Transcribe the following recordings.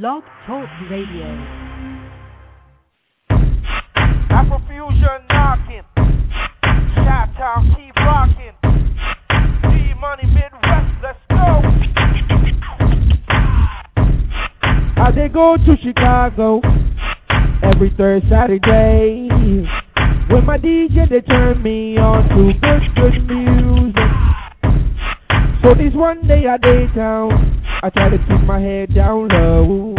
Blog Talk Radio. Afrofusion knocking. Shot town keep rocking. G Money Midwest, let's go. I they go to Chicago every third Saturday. When my DJ they turn me on to good good music. So this one day I day town, I try to keep my head down low.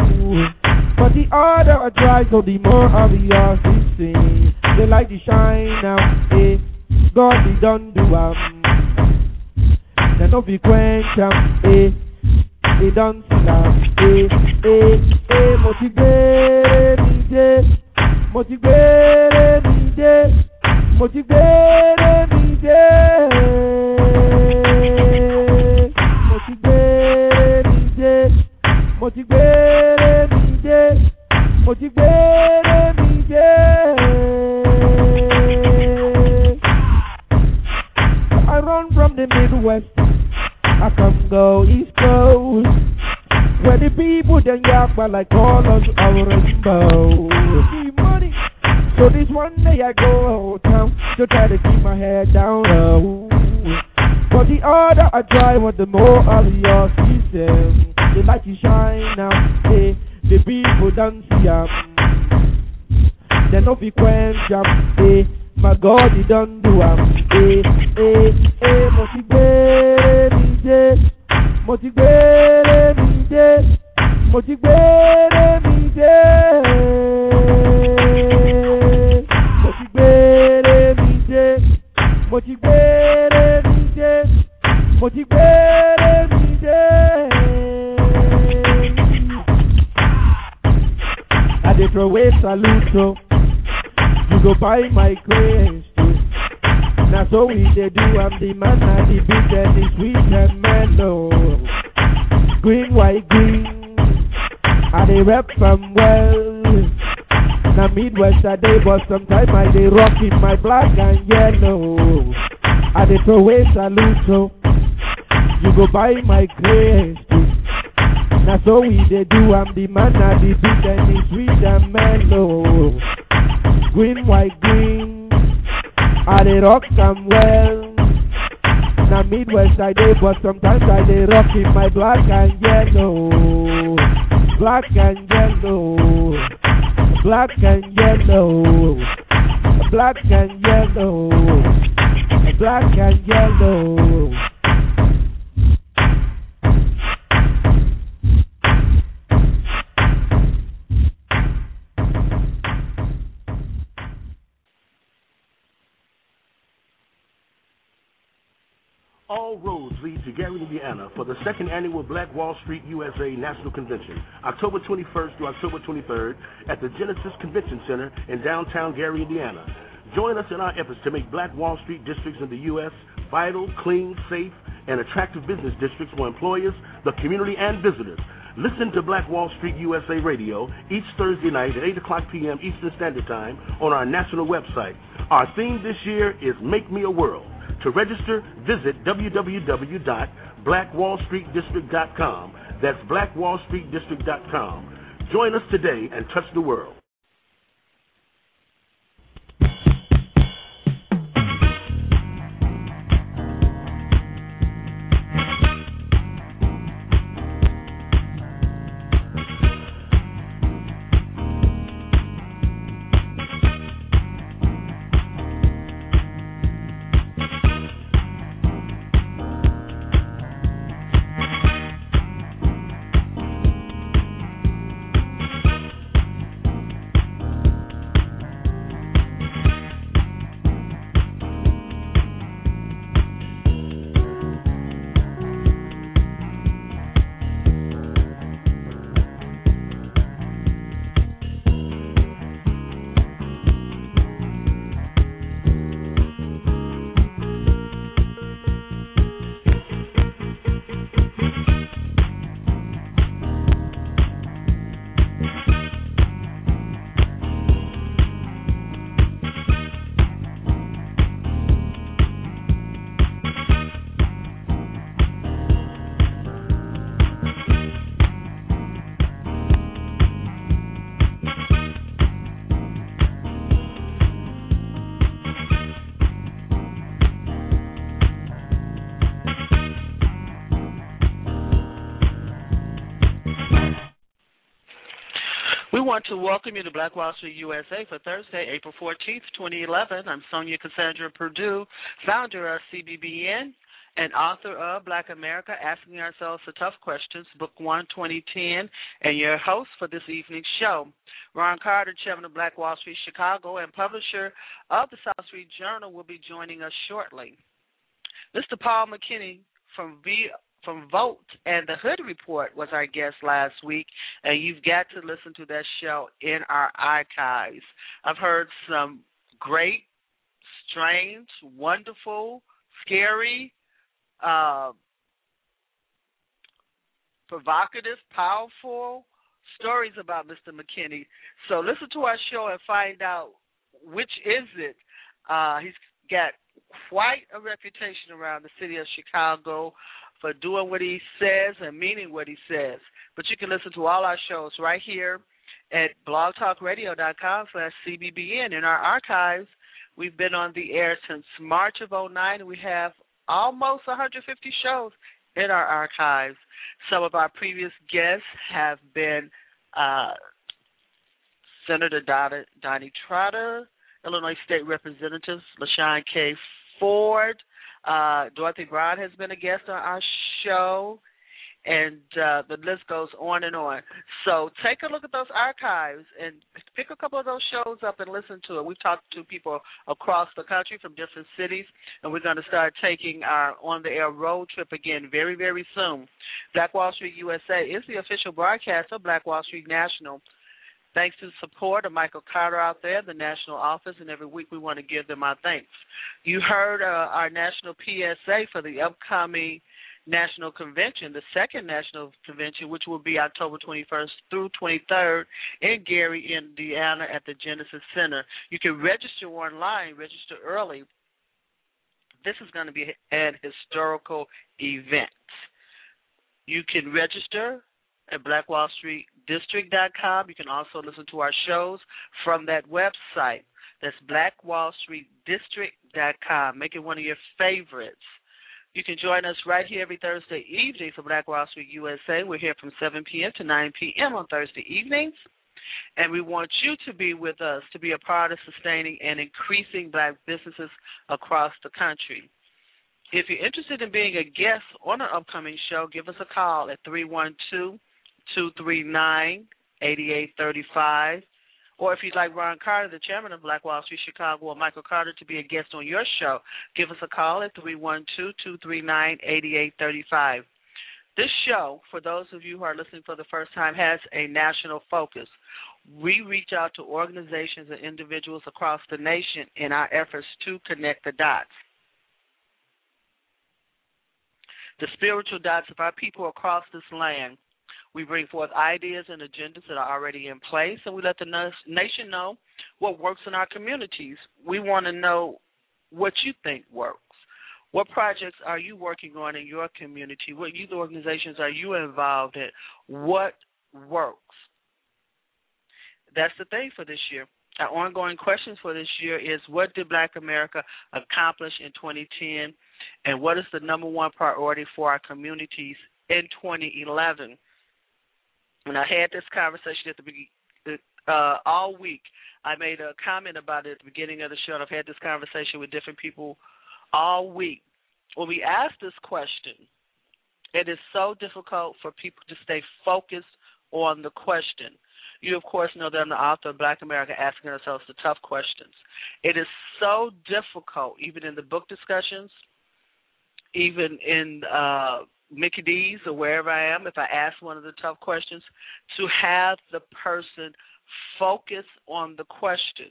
But the harder I try, so the more obvious it seems. The light to shine now, eh? God they done do um. They no be quench am, eh? They done sing am, eh? Eh? Eh? Mo ti gbére mi dé, mo ti gbére mi ti gbére mi dé, mo ti gbére mi dé. I run from the Midwest, I come go East Coast, where the people then yakba like colors of rainbow. Money. So this one day I go town to try to keep my head down low. But the harder I try, what the more obvious system. The light is shine eh, now, hey, the people don't. They no be quench 'em, hey. Eh, my God, he done do 'em, hey, eh, hey, hey. Mo ti gbére mi dé, mo ti gbére mi dé, mo ti gbére mi dé. Mo ti gbére mi dé, mo ti gbére mi dé, mo ti I dey throw away salute so you go buy my craze too. Oh. Na so we dey do I'm the man na the beat and the sweet and mellow. Oh. Green white green, I dey rap from well. Na Midwest I dey but sometimes I dey rock in my black and yellow. I dey throw away salute so you go buy my craze too. Na so we dey do I'm the man na the beat and the sweet and mellow. Green, white, green, I dey rock am well. Na Midwest I dey, but sometimes I dey rock in my black and yellow. Black and yellow. Black and yellow. Black and yellow. Black and yellow. All roads lead to Gary, Indiana for the second annual Black Wall Street USA National Convention, October 21st to October 23rd at the Genesis Convention Center in downtown Gary, Indiana. Join us in our efforts to make Black Wall Street districts in the U.S. vital, clean, safe, and attractive business districts for employers, the community, and visitors. Listen to Black Wall Street USA Radio each Thursday night at 8 o'clock p.m. Eastern Standard Time on our national website. Our theme this year is Make Me a World. To register, visit www.blackwallstreetdistrict.com. That's blackwallstreetdistrict.com. Join us today and touch the world. Want to welcome you to Black Wall Street USA for Thursday, April 14th, 2011. I'm Sonia Cassandra Purdue, founder of CBBN and author of Black America Asking Ourselves the Tough Questions, Book 1, 2010, and your host for this evening's show. Ron Carter, chairman of Black Wall Street Chicago and publisher of the South Street Journal, will be joining us shortly. Mr. Paul McKinney from V from Vote and the Hood Report was our guest last week, and you've got to listen to that show in our archives. I've heard some great, strange, wonderful, scary, uh, provocative, powerful stories about Mr. McKinney. So listen to our show and find out which is it. Uh, he's got quite a reputation around the city of Chicago for doing what he says and meaning what he says. But you can listen to all our shows right here at blogtalkradio.com slash CBBN. In our archives, we've been on the air since March of 09, and we have almost 150 shows in our archives. Some of our previous guests have been uh, Senator Donne Trotter, Illinois State Representatives LaShawn K. Ford, uh, Dorothy Brown has been a guest on our show, and uh, the list goes on and on. So take a look at those archives and pick a couple of those shows up and listen to it. We've talked to people across the country from different cities, and we're going to start taking our on the air road trip again very, very soon. Black Wall Street USA is the official broadcast of Black Wall Street National. Thanks to the support of Michael Carter out there, the national office, and every week we want to give them our thanks. You heard uh, our national PSA for the upcoming national convention, the second national convention, which will be October 21st through 23rd in Gary, Indiana, at the Genesis Center. You can register online, register early. This is going to be an historical event. You can register at blackwallstreetdistrict.com. You can also listen to our shows from that website. That's blackwallstreetdistrict.com. Make it one of your favorites. You can join us right here every Thursday evening for Black Wall Street USA. We're here from 7 p.m. to 9 p.m. on Thursday evenings. And we want you to be with us to be a part of sustaining and increasing black businesses across the country. If you're interested in being a guest on an upcoming show, give us a call at 312 239 8835. Or if you'd like Ron Carter, the chairman of Black Wall Street Chicago, or Michael Carter to be a guest on your show, give us a call at 312 239 8835. This show, for those of you who are listening for the first time, has a national focus. We reach out to organizations and individuals across the nation in our efforts to connect the dots. The spiritual dots of our people across this land we bring forth ideas and agendas that are already in place, and we let the nation know what works in our communities. We want to know what you think works. What projects are you working on in your community? What youth organizations are you involved in? What works? That's the thing for this year. Our ongoing questions for this year is what did Black America accomplish in 2010, and what is the number one priority for our communities in 2011? And I had this conversation at the beginning uh, all week. I made a comment about it at the beginning of the show. I've had this conversation with different people all week. When we ask this question, it is so difficult for people to stay focused on the question. You, of course, know that I'm the author of Black America Asking Ourselves the Tough Questions. It is so difficult, even in the book discussions, even in uh, Mickey D's or wherever I am, if I ask one of the tough questions, to have the person focus on the question.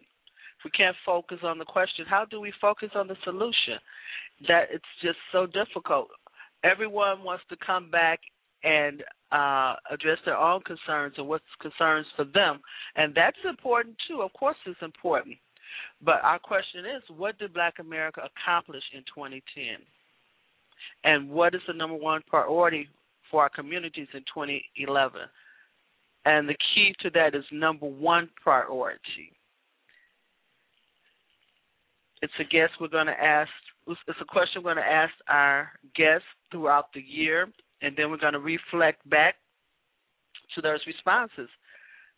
If we can't focus on the question, how do we focus on the solution? That it's just so difficult. Everyone wants to come back and uh, address their own concerns and what's concerns for them, and that's important too. Of course, it's important. But our question is, what did Black America accomplish in 2010? And what is the number one priority for our communities in 2011? And the key to that is number one priority. It's a guess we're going to ask. It's a question we're going to ask our guests throughout the year, and then we're going to reflect back to those responses.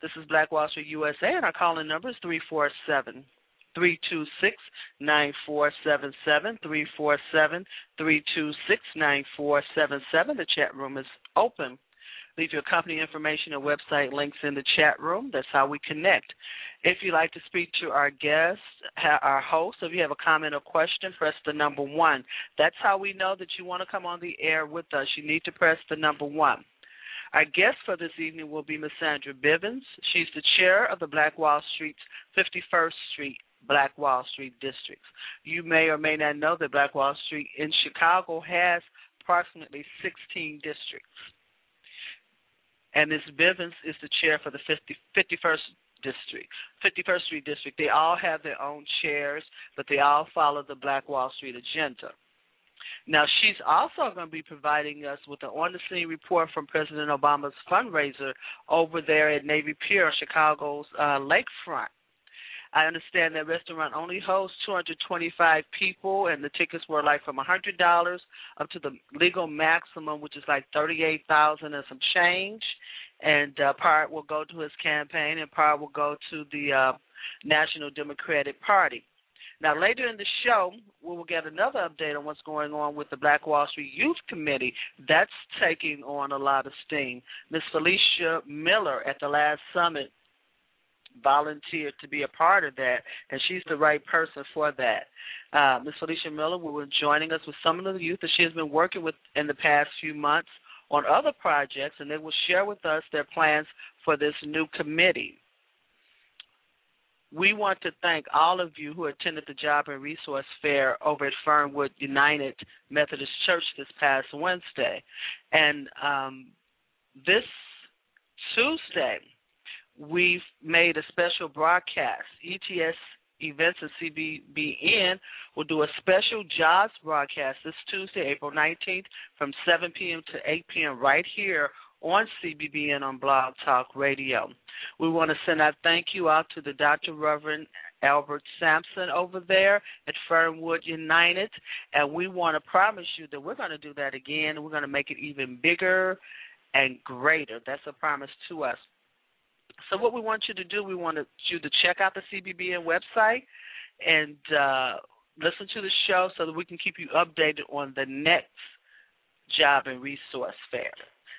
This is Black Wall Street USA, and our calling number is 347 326 9477. 347 326 9477. The chat room is open. Leave your company information and website links in the chat room. That's how we connect. If you'd like to speak to our guest, our host, if you have a comment or question, press the number one. That's how we know that you want to come on the air with us. You need to press the number one. Our guest for this evening will be Ms. Sandra Bivens. She's the chair of the Black Wall Street's 51st Street Black Wall Street districts. You may or may not know that Black Wall Street in Chicago has approximately 16 districts and Ms. Bivens is the chair for the 50, 51st district, 51st Street district. They all have their own chairs, but they all follow the Black Wall Street agenda. Now, she's also going to be providing us with an on the scene report from President Obama's fundraiser over there at Navy Pier, Chicago's uh, lakefront. I understand that restaurant only hosts 225 people, and the tickets were like from $100 up to the legal maximum, which is like 38000 and some change. And uh, part will go to his campaign, and part will go to the uh, National Democratic Party. Now, later in the show, we will get another update on what's going on with the Black Wall Street Youth Committee. That's taking on a lot of steam. Miss Felicia Miller at the last summit volunteered to be a part of that, and she's the right person for that. Uh, Ms. Felicia Miller will be joining us with some of the youth that she has been working with in the past few months on other projects, and they will share with us their plans for this new committee. We want to thank all of you who attended the Job and Resource Fair over at Fernwood United Methodist Church this past Wednesday. And um, this Tuesday, we've made a special broadcast. ETS Events and CBBN will do a special jobs broadcast this Tuesday, April 19th, from 7 p.m. to 8 p.m. right here on CBBN on Blog Talk Radio. We want to send our thank you out to the Dr. Reverend Albert Sampson over there at Fernwood United, and we want to promise you that we're going to do that again. We're going to make it even bigger and greater. That's a promise to us. So what we want you to do, we want you to check out the CBBN website and uh, listen to the show so that we can keep you updated on the next job and resource fair.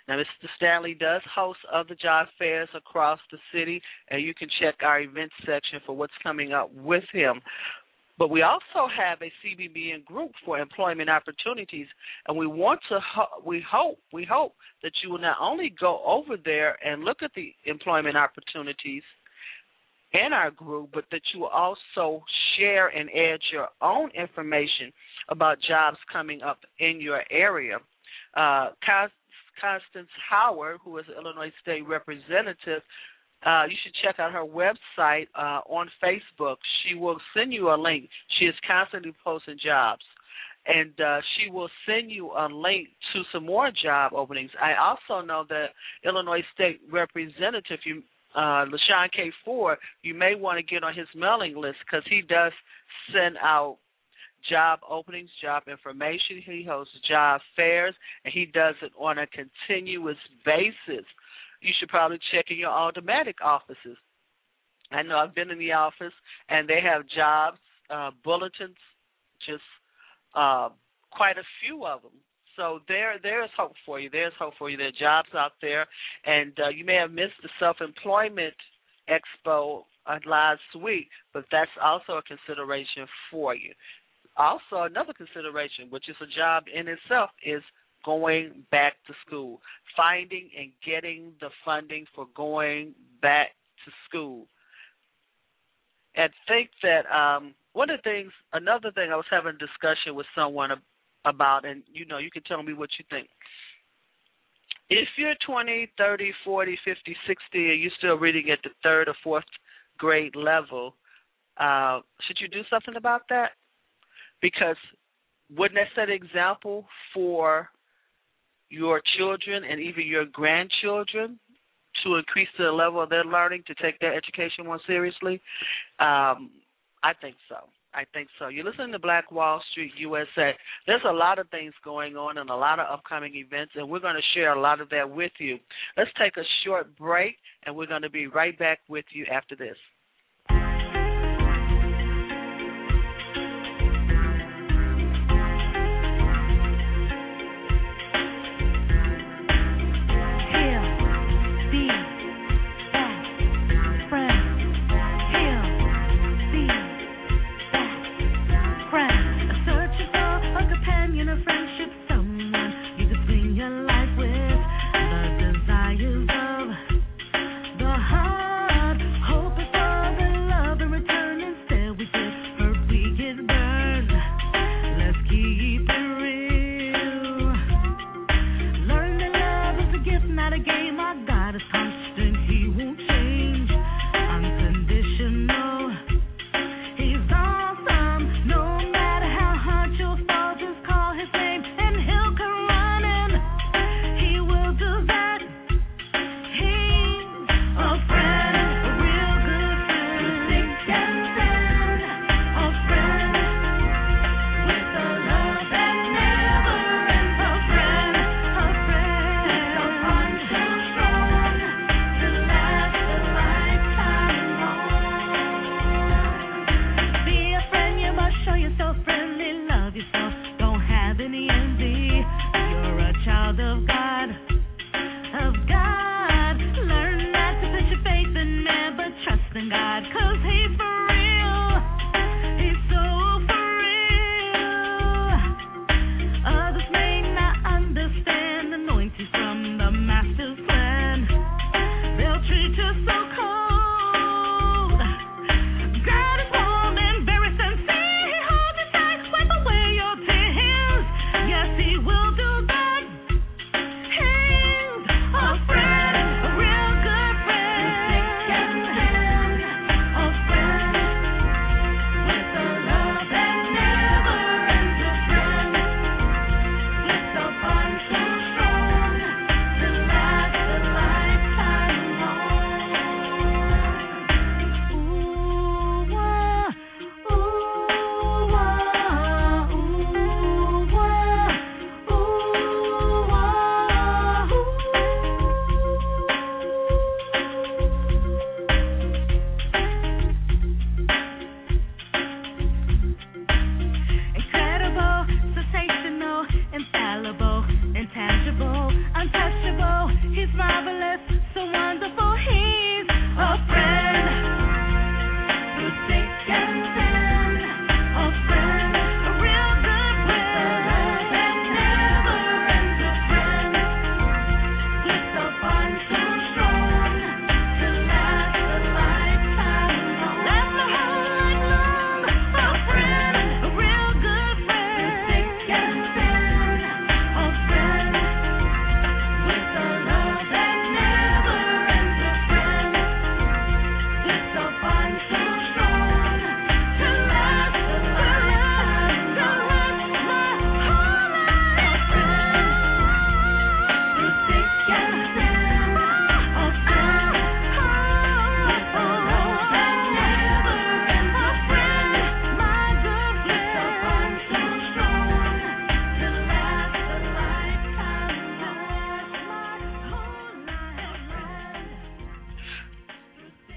Now, Mr. Stanley does host other job fairs across the city, and you can check our events section for what's coming up with him. But we also have a CBBN group for employment opportunities, and we want to we hope we hope that you will not only go over there and look at the employment opportunities in our group, but that you will also share and add your own information about jobs coming up in your area. Uh, Constance Howard, who is Illinois State Representative, uh, you should check out her website uh, on Facebook. She will send you a link. She is constantly posting jobs. And uh, she will send you a link to some more job openings. I also know that Illinois State Representative, you, uh, LaShawn K. Ford, you may want to get on his mailing list because he does send out job openings, job information. He hosts job fairs, and he does it on a continuous basis you should probably check in your automatic offices. I know I've been in the office and they have jobs uh, bulletins, just uh, quite a few of them. So there, there's hope for you. There's hope for you. There are jobs out there, and uh, you may have missed the self-employment expo uh, last week, but that's also a consideration for you. Also, another consideration, which is a job in itself, is going back to school, finding and getting the funding for going back to school. And think that um, one of the things, another thing I was having a discussion with someone about, and you know, you can tell me what you think. If you're 20, 30, 40, 50, 60, and you're still reading at the third or fourth grade level, uh, should you do something about that? Because wouldn't that set an example for your children and even your grandchildren to increase the level of their learning to take their education more seriously? Um, I think so. I think so. You're listening to Black Wall Street USA. There's a lot of things going on and a lot of upcoming events, and we're going to share a lot of that with you. Let's take a short break, and we're going to be right back with you after this.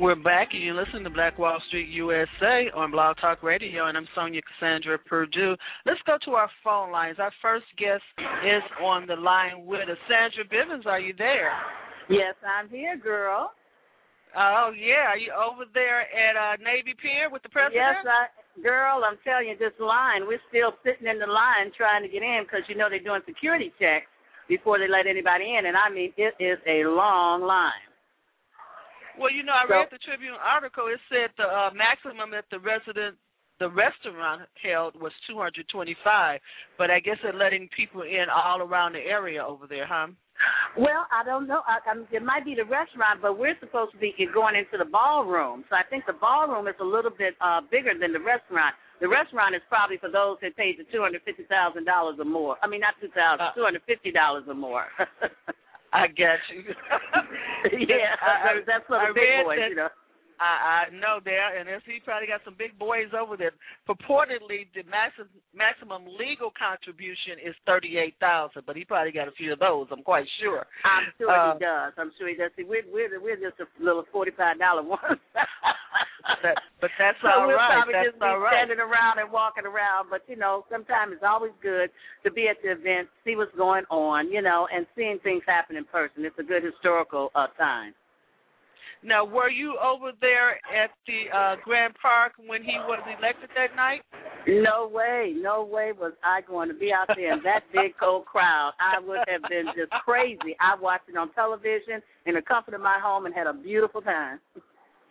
We're back, and you're listening to Black Wall Street USA on Blog Talk Radio, and I'm Sonja Cassandra Purdue. Let's go to our phone lines. Our first guest is on the line with us. Sandra Bivens, are you there? Yes, I'm here, girl. Oh yeah, are you over there at uh, Navy Pier with the president? Yes, I, girl. I'm telling you, this line. We're still sitting in the line trying to get in because you know they're doing security checks before they let anybody in, and I mean it is a long line. Well, you know, I So- read the Tribune article. It said the uh, maximum that the resident, the restaurant held was 225, but I guess they're letting people in all around the area over there, huh? Well, I don't know. I, I, it might be the restaurant, but we're supposed to be going into the ballroom. So I think the ballroom is a little bit uh bigger than the restaurant. The restaurant is probably for those that paid the two hundred fifty thousand dollars or more. I mean, not two thousand, Uh. two hundred fifty dollars or more. I got you. yeah, I- I- that's for I the big boys, that- you know. I, I know there, and he probably got some big boys over there. Purportedly, the maximum maximum legal contribution is thirty eight thousand, but he probably got a few of those. I'm quite sure. I'm sure Uh, he does. I'm sure he does. See, we're we're we're just a little forty five dollar one. That, but that's so all we'll right. probably That's just be right. standing around and walking around. But you know, sometimes it's always good to be at the event, see what's going on, you know, and seeing things happen in person. It's a good historical uh, time. Now, were you over there at the uh Grant Park when he was elected that night? No way, no way was I going to be out there in that big cold crowd. I would have been just crazy. I watched it on television in the comfort of my home and had a beautiful time.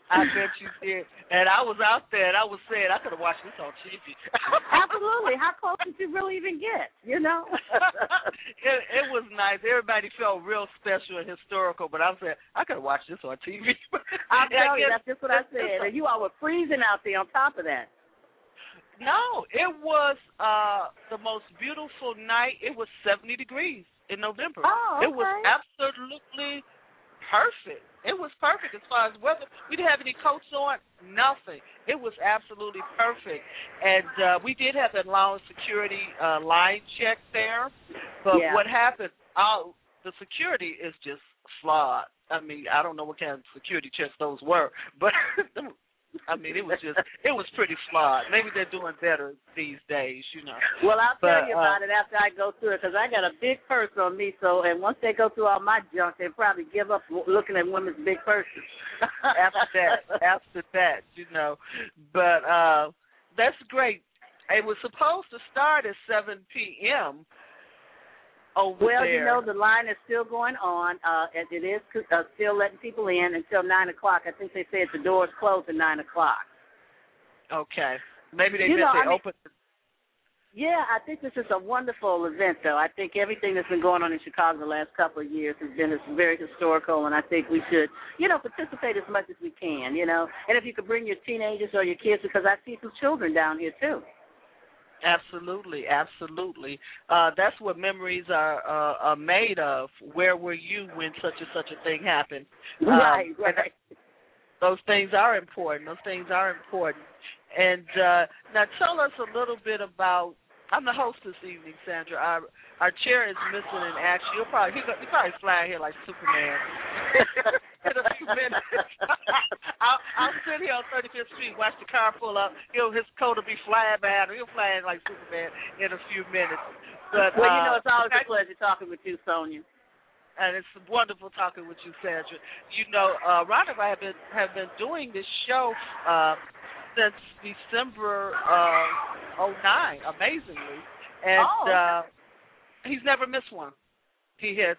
I bet you did. And I was out there, and I was saying I could have watched this on TV. Absolutely. How close did you really even get? You know? it, it was nice. Everybody felt real special and historical, but I said I could have watched this on TV. I telling you, guess- that's just what I said. And you all were freezing out there on top of that. No, it was uh the most beautiful night. It was 70 degrees in November. Oh, okay. It was absolutely perfect. It was perfect as far as weather. We didn't have any coats on, nothing. It was absolutely perfect. And uh we did have that long security uh line check there. But Yeah. what happened, our the security is just flawed. I mean, I don't know what kind of security checks those were, but I mean, it was just it was pretty flawed. Maybe they're doing better these days, you know. Well, I'll tell But, you uh, about it after I go through it because I got a big purse on me. So, and once they go through all my junk, they'll probably give up looking at women's big purses. after that, after that, you know. But uh that's great. It was supposed to start at 7 p.m. over Well, there. you know, the line is still going on. Uh, and it is uh, still letting people in until nine o'clock. I think they said the doors close at nine o'clock. okay. Maybe they You meant know, they I mean- Yeah, I think this is a wonderful event, though. I think everything that's been going on in Chicago the last couple of years has been very historical, and I think we should, you know, participate as much as we can, you know. And if you could bring your teenagers or your kids, because I see some children down here too. Absolutely, absolutely. Uh, that's what memories are uh, are made of. Where were you when such and such a thing happened? Um, right, right. Those things are important. Those things are important. And uh, now tell us a little bit about. I'm the host this evening, Sandra. Our our chair is missing in action. You'll probably he he probably fly here like Superman. in a few minutes. I'll, I'll sit here on 35th Street, watch the car pull up. He'll his coat will be flying behind him. He'll fly in like Superman in a few minutes. But well, you know, uh, it's always a pleasure talking with you, Sonia. and it's wonderful talking with you, Sandra. You know, uh, Ron and I have been have been doing this show uh, since December uh, 09, amazingly, and Oh, uh, he's never missed one. He has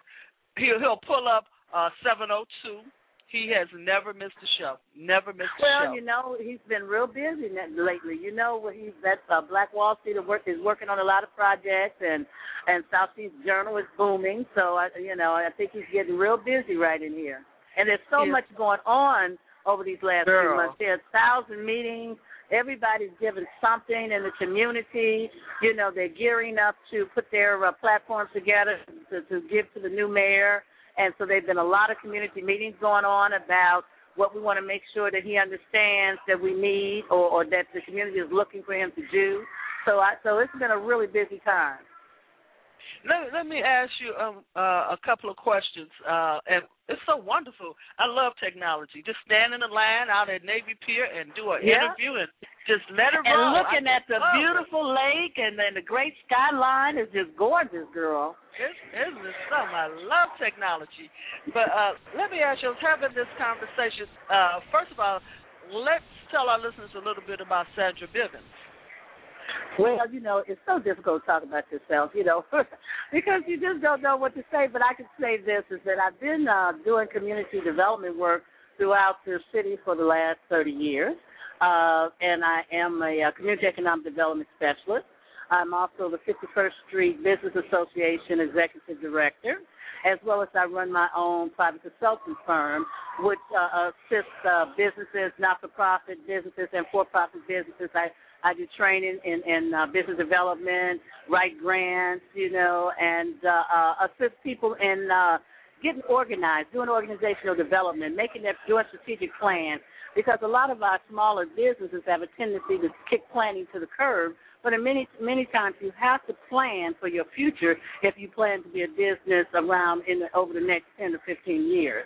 he'll he'll pull up uh, 702. He has never missed a show. Never missed a show. Well, you know, he's been real busy lately. You know, what he's that uh, Black Wall Street is work is working on a lot of projects, and and South Street Journal is booming. So I, you know, I think he's getting real busy right in here. And there's so Yeah. much going on over these last few Girl. months. There's thousand meetings. Everybody's giving something in the community. You know, they're gearing up to put their uh, platforms together to, to give to the new mayor. And so there've been a lot of community meetings going on about what we want to make sure that he understands that we need or, or that the community is looking for him to do. So I so it's been a really busy time. Let, let me ask you um, uh, a couple of questions. Uh, and it's so wonderful. I love technology. Just stand in the line out at Navy Pier and do an Yeah. interview and just let it And roll. looking I at the love it. beautiful lake and then the great skyline is just gorgeous, girl. It's, it's just something. I love technology. But uh, let me ask you, I was having this conversation. Uh, first of all, let's tell our listeners a little bit about Sandra Bivens. Well, you know, it's so difficult to talk about yourself, you know, because you just don't know what to say. But I can say this is that I've been uh, doing community development work throughout the city for the last 30 years, uh, and I am a, uh community economic development specialist. I'm also the 51st Street Business Association executive director, as well as I run my own private consulting firm, which uh, assists uh, businesses, not-for-profit businesses, and for-profit businesses. I I do training in, in uh, business development, write grants, you know, and uh, uh, assist people in uh, getting organized, doing organizational development, making that doing strategic plans. Because a lot of our smaller businesses have a tendency to kick planning to the curb. But in many many times you have to plan for your future if you plan to be a business around in the, over the next ten to fifteen years.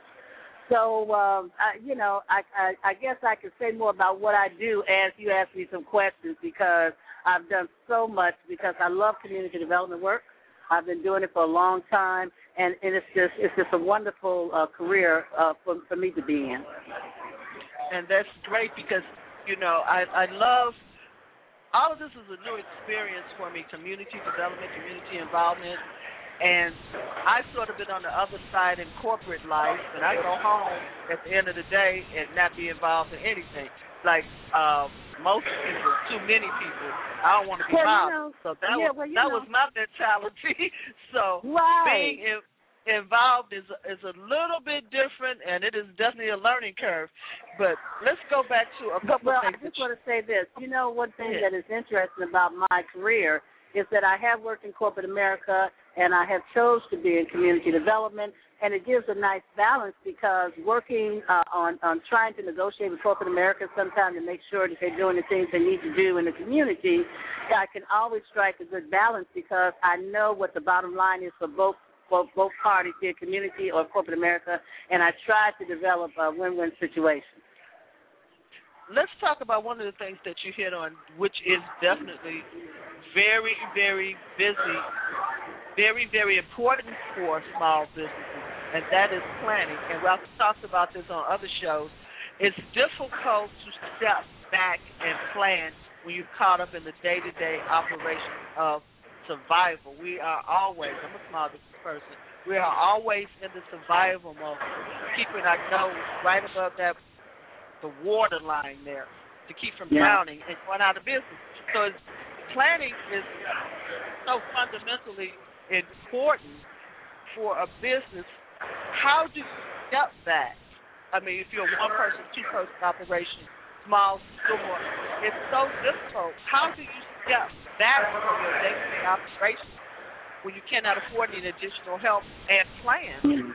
So, um, I, you know, I, I, I guess I could say more about what I do as you ask me some questions because I've done so much because I love community development work. I've been doing it for a long time, and, and it's just it's just a wonderful uh, career uh, for for me to be in. And that's great because you know I I love all of this is a new experience for me community development, community involvement, and I've sort of been on the other side in corporate life, and I go home at the end of the day and not be involved in anything. Like um, most people, too many people, I don't want to be well, involved. You know, so that yeah, was well, that know. was my mentality. so right. being in, involved is is a little bit different, and it is definitely a learning curve. But let's go back to a couple well, of things I just want to say this. You know, one thing Yeah. that is interesting about my career is that I have worked in corporate America and I have chose to be in community development, and it gives a nice balance because working uh, on on trying to negotiate with corporate America sometimes to make sure that they're doing the things they need to do in the community, I can always strike a good balance because I know what the bottom line is for both both both parties, it community or corporate America, and I try to develop a win-win situation. Let's talk about one of the things that you hit on, which is definitely very, very busy, very, very important for small businesses, and that is planning. And we've talked about this on other shows. It's difficult to step back and plan when you're caught up in the day-to-day operation of survival. We are always, I'm a small business person, we are always in the survival mode, keeping our nose right above that the water line there to keep from Yeah. drowning and going out of business. So it's, planning is so fundamentally important for a business. How do you step back? I mean, if you're a one person, two person operation, small store, it's so difficult. How do you step back from your day to day operation when you cannot afford any additional help and plan? Hmm.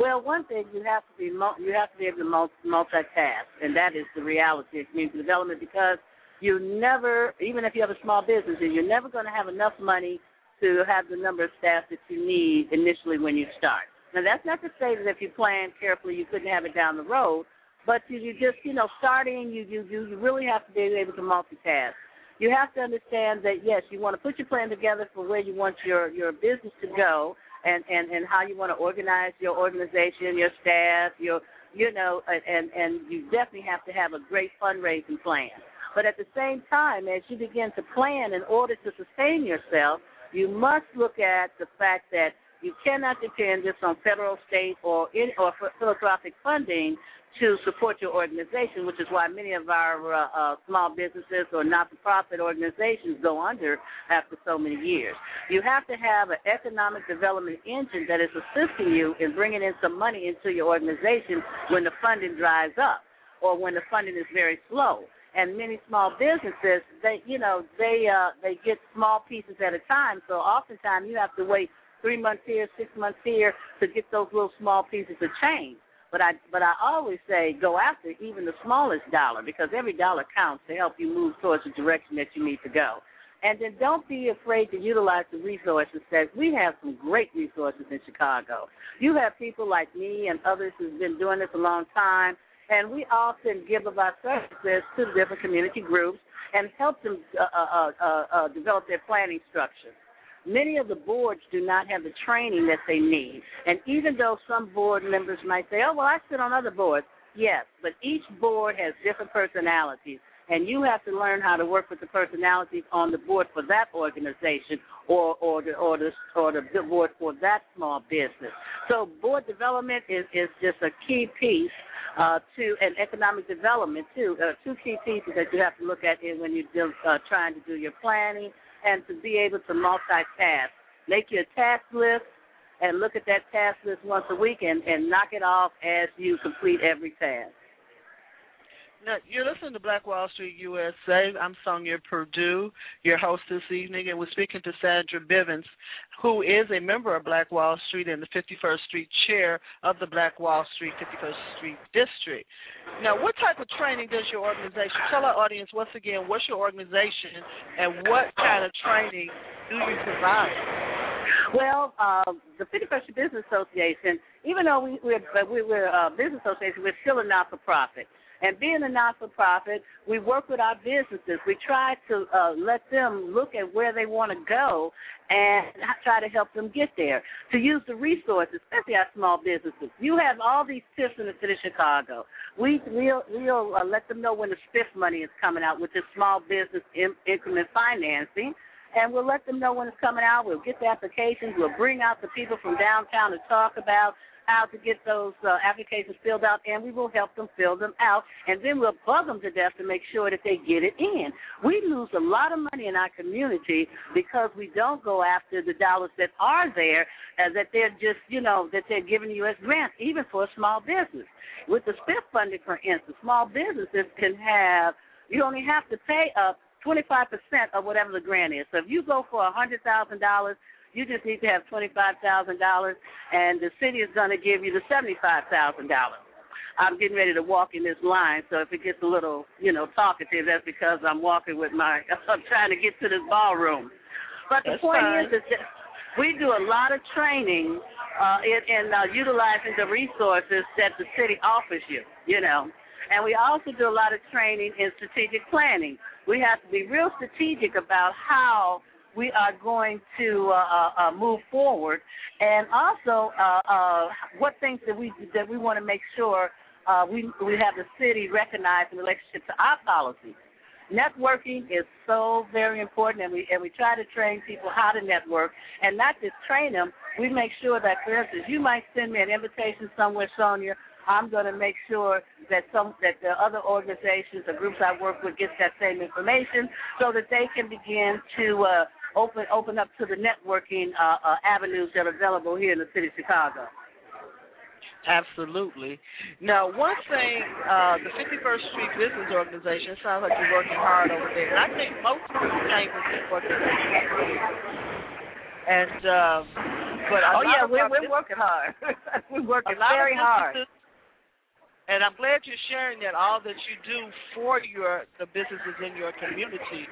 Well, one thing you have to be you have to be able to multitask, and that is the reality of community development because you never, even if you have a small business, you're never going to have enough money to have the number of staff that you need initially when you start. Now, that's not to say that if you plan carefully, you couldn't have it down the road, but you, you just, you know, starting, you, you you really have to be able to multitask. You have to understand that yes, you want to put your plan together for where you want your your business to go, and and and how you want to organize your organization, your staff, your you know, and and, you definitely have to have a great fundraising plan. But at the same time, as you begin to plan in order to sustain yourself, you must look at the fact that you cannot depend just on federal, state, or in, or philanthropic funding to support your organization, which is why many of our uh, uh, small businesses or not-for-profit organizations go under after so many years. You have to have an economic development engine that is assisting you in bringing in some money into your organization when the funding dries up or when the funding is very slow. And many small businesses, they, you know, they uh, they get small pieces at a time. So oftentimes you have to wait three months here, six months here to get those little small pieces of change. But I but I always say go after even the smallest dollar because every dollar counts to help you move towards the direction that you need to go. And then don't be afraid to utilize the resources that we have some great resources in Chicago. You have people like me and others who've been doing this a long time, and we often give of our services to different community groups and help them uh, uh, uh, uh, develop their planning structures. Many of the boards do not have the training that they need. And even though some board members might say, oh, well, I sit on other boards, yes, but each board has different personalities. And you have to learn how to work with the personalities on the board for that organization or, or, the, or, the, or the board for that small business. So board development is, is just a key piece uh, to and economic development too. Uh, two key pieces that you have to look at when you're uh, trying to do your planning and to be able to multitask. Make your task list and look at that task list once a week and, and knock it off as you complete every task. Now, you're listening to Black Wall Street USA. I'm Sonia Purdue, your host this evening, and we're speaking to Sandra Bivens, who is a member of Black Wall Street and the 51st Street chair of the Black Wall Street 51st Street District. Now, what type of training does your organization? Tell our audience once again what's your organization and what kind of training do you provide? Well, uh, the 51st Street Business Association, even though we, we're, we're a business association, we're still a not for profit. And being a not for profit, we work with our businesses. We try to uh, let them look at where they want to go and try to help them get there. To use the resources, especially our small businesses. You have all these TIFs in the city of Chicago. We we'll, we'll uh, let them know when the spiff money is coming out, which is small business in, increment financing and we'll let them know when it's coming out. We'll get the applications. We'll bring out the people from downtown to talk about how to get those uh, applications filled out, and we will help them fill them out, and then we'll bug them to death to make sure that they get it in. We lose a lot of money in our community because we don't go after the dollars that are there, as that they're just, you know, that they're giving you as grants, even for a small business. With the SPIF funding, for instance, small businesses can have, you only have to pay up 25% of whatever the grant is. So if you go for a $100,000, you just need to have twenty-five thousand dollars, and the city is going to give you the seventy-five thousand dollars. I'm getting ready to walk in this line, so if it gets a little, you know, talkative, that's because I'm walking with my, I'm trying to get to this ballroom. But the That's point fine. is that we do a lot of training uh, in, in uh, utilizing the resources that the city offers you, you know. And we also do a lot of training in strategic planning. We have to be real strategic about how we are going to uh, uh, uh, move forward, and also uh, uh, what things that we that we want to make sure uh, we we have the city recognize in relationship to our policies. Networking is so very important, and we and we try to train people how to network, and not just train them. We make sure that, for instance, you might send me an invitation somewhere, Sonia. I'm going to make sure that some that the other organizations or groups I work with get that same information, so that they can begin to uh, open open up to the networking uh, uh, avenues that are available here in the city of Chicago. Absolutely. Now, one thing, uh, the 51st Street Business Organization sounds like you're working hard over there, and I think most of the chambers are working hard. And um, but a oh yeah, we're we're working hard. we're working very hard. businesses- And I'm glad you're sharing that all that you do for your the businesses in your community,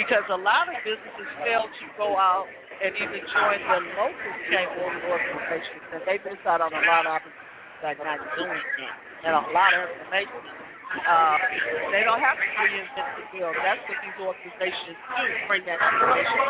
because a lot of businesses fail to go out and even join the local chamber organizations, and they miss out on a lot of opportunities by not doing it, and a lot of information. Uh, they don't have to reinvent the wheel. That's what these organizations do, bring that information.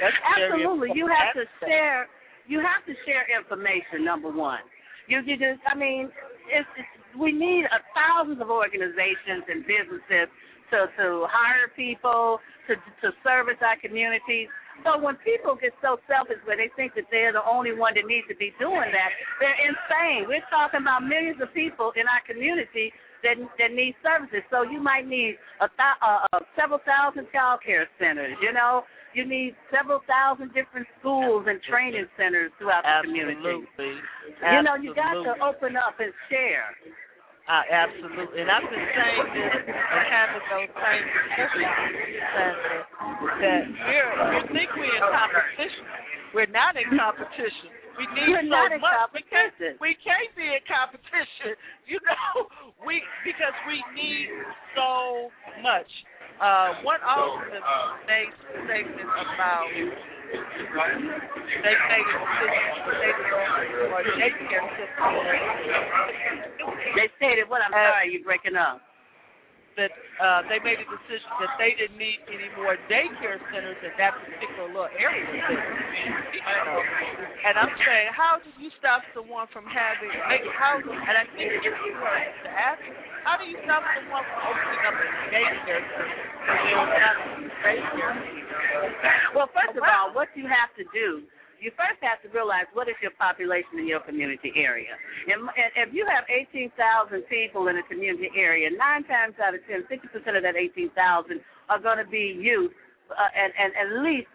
That's Absolutely, you have to share. You have to share information. Number one, you you just. I mean, it's, it's we need uh, thousands of organizations and businesses to to hire people to to service our communities. So when people get so selfish where they think that they're the only one that needs to be doing that, they're insane. We're talking about millions of people in our community that that need services. So you might need a th- uh, uh, several thousand child care centers. You know, you need several thousand different schools and training centers throughout the community. Absolutely. You know, you got to open up and share. Uh, absolutely. And I've been saying this and having those same discussions that we're, we think we're in competition. We're not in competition. We need We're so not in much. We can't, we can't be in competition, you know, we because we need so much. Uh, one officer made statement about they made a decision they or daycare system They stated what? I'm Uh, sorry, you're breaking up. That uh, they made a decision that they didn't need any more daycare centers in that particular little area. And I'm saying, how do you stop someone from having make how? And I think if you were to ask, how do you stop someone from opening up a daycare center? Well, first of all, what you have to do, you first have to realize what is your population in your community area. And, and if you have 18,000 people in a community area, nine times out of 10, 60% of that 18,000 are going to be youth, uh, and, and at least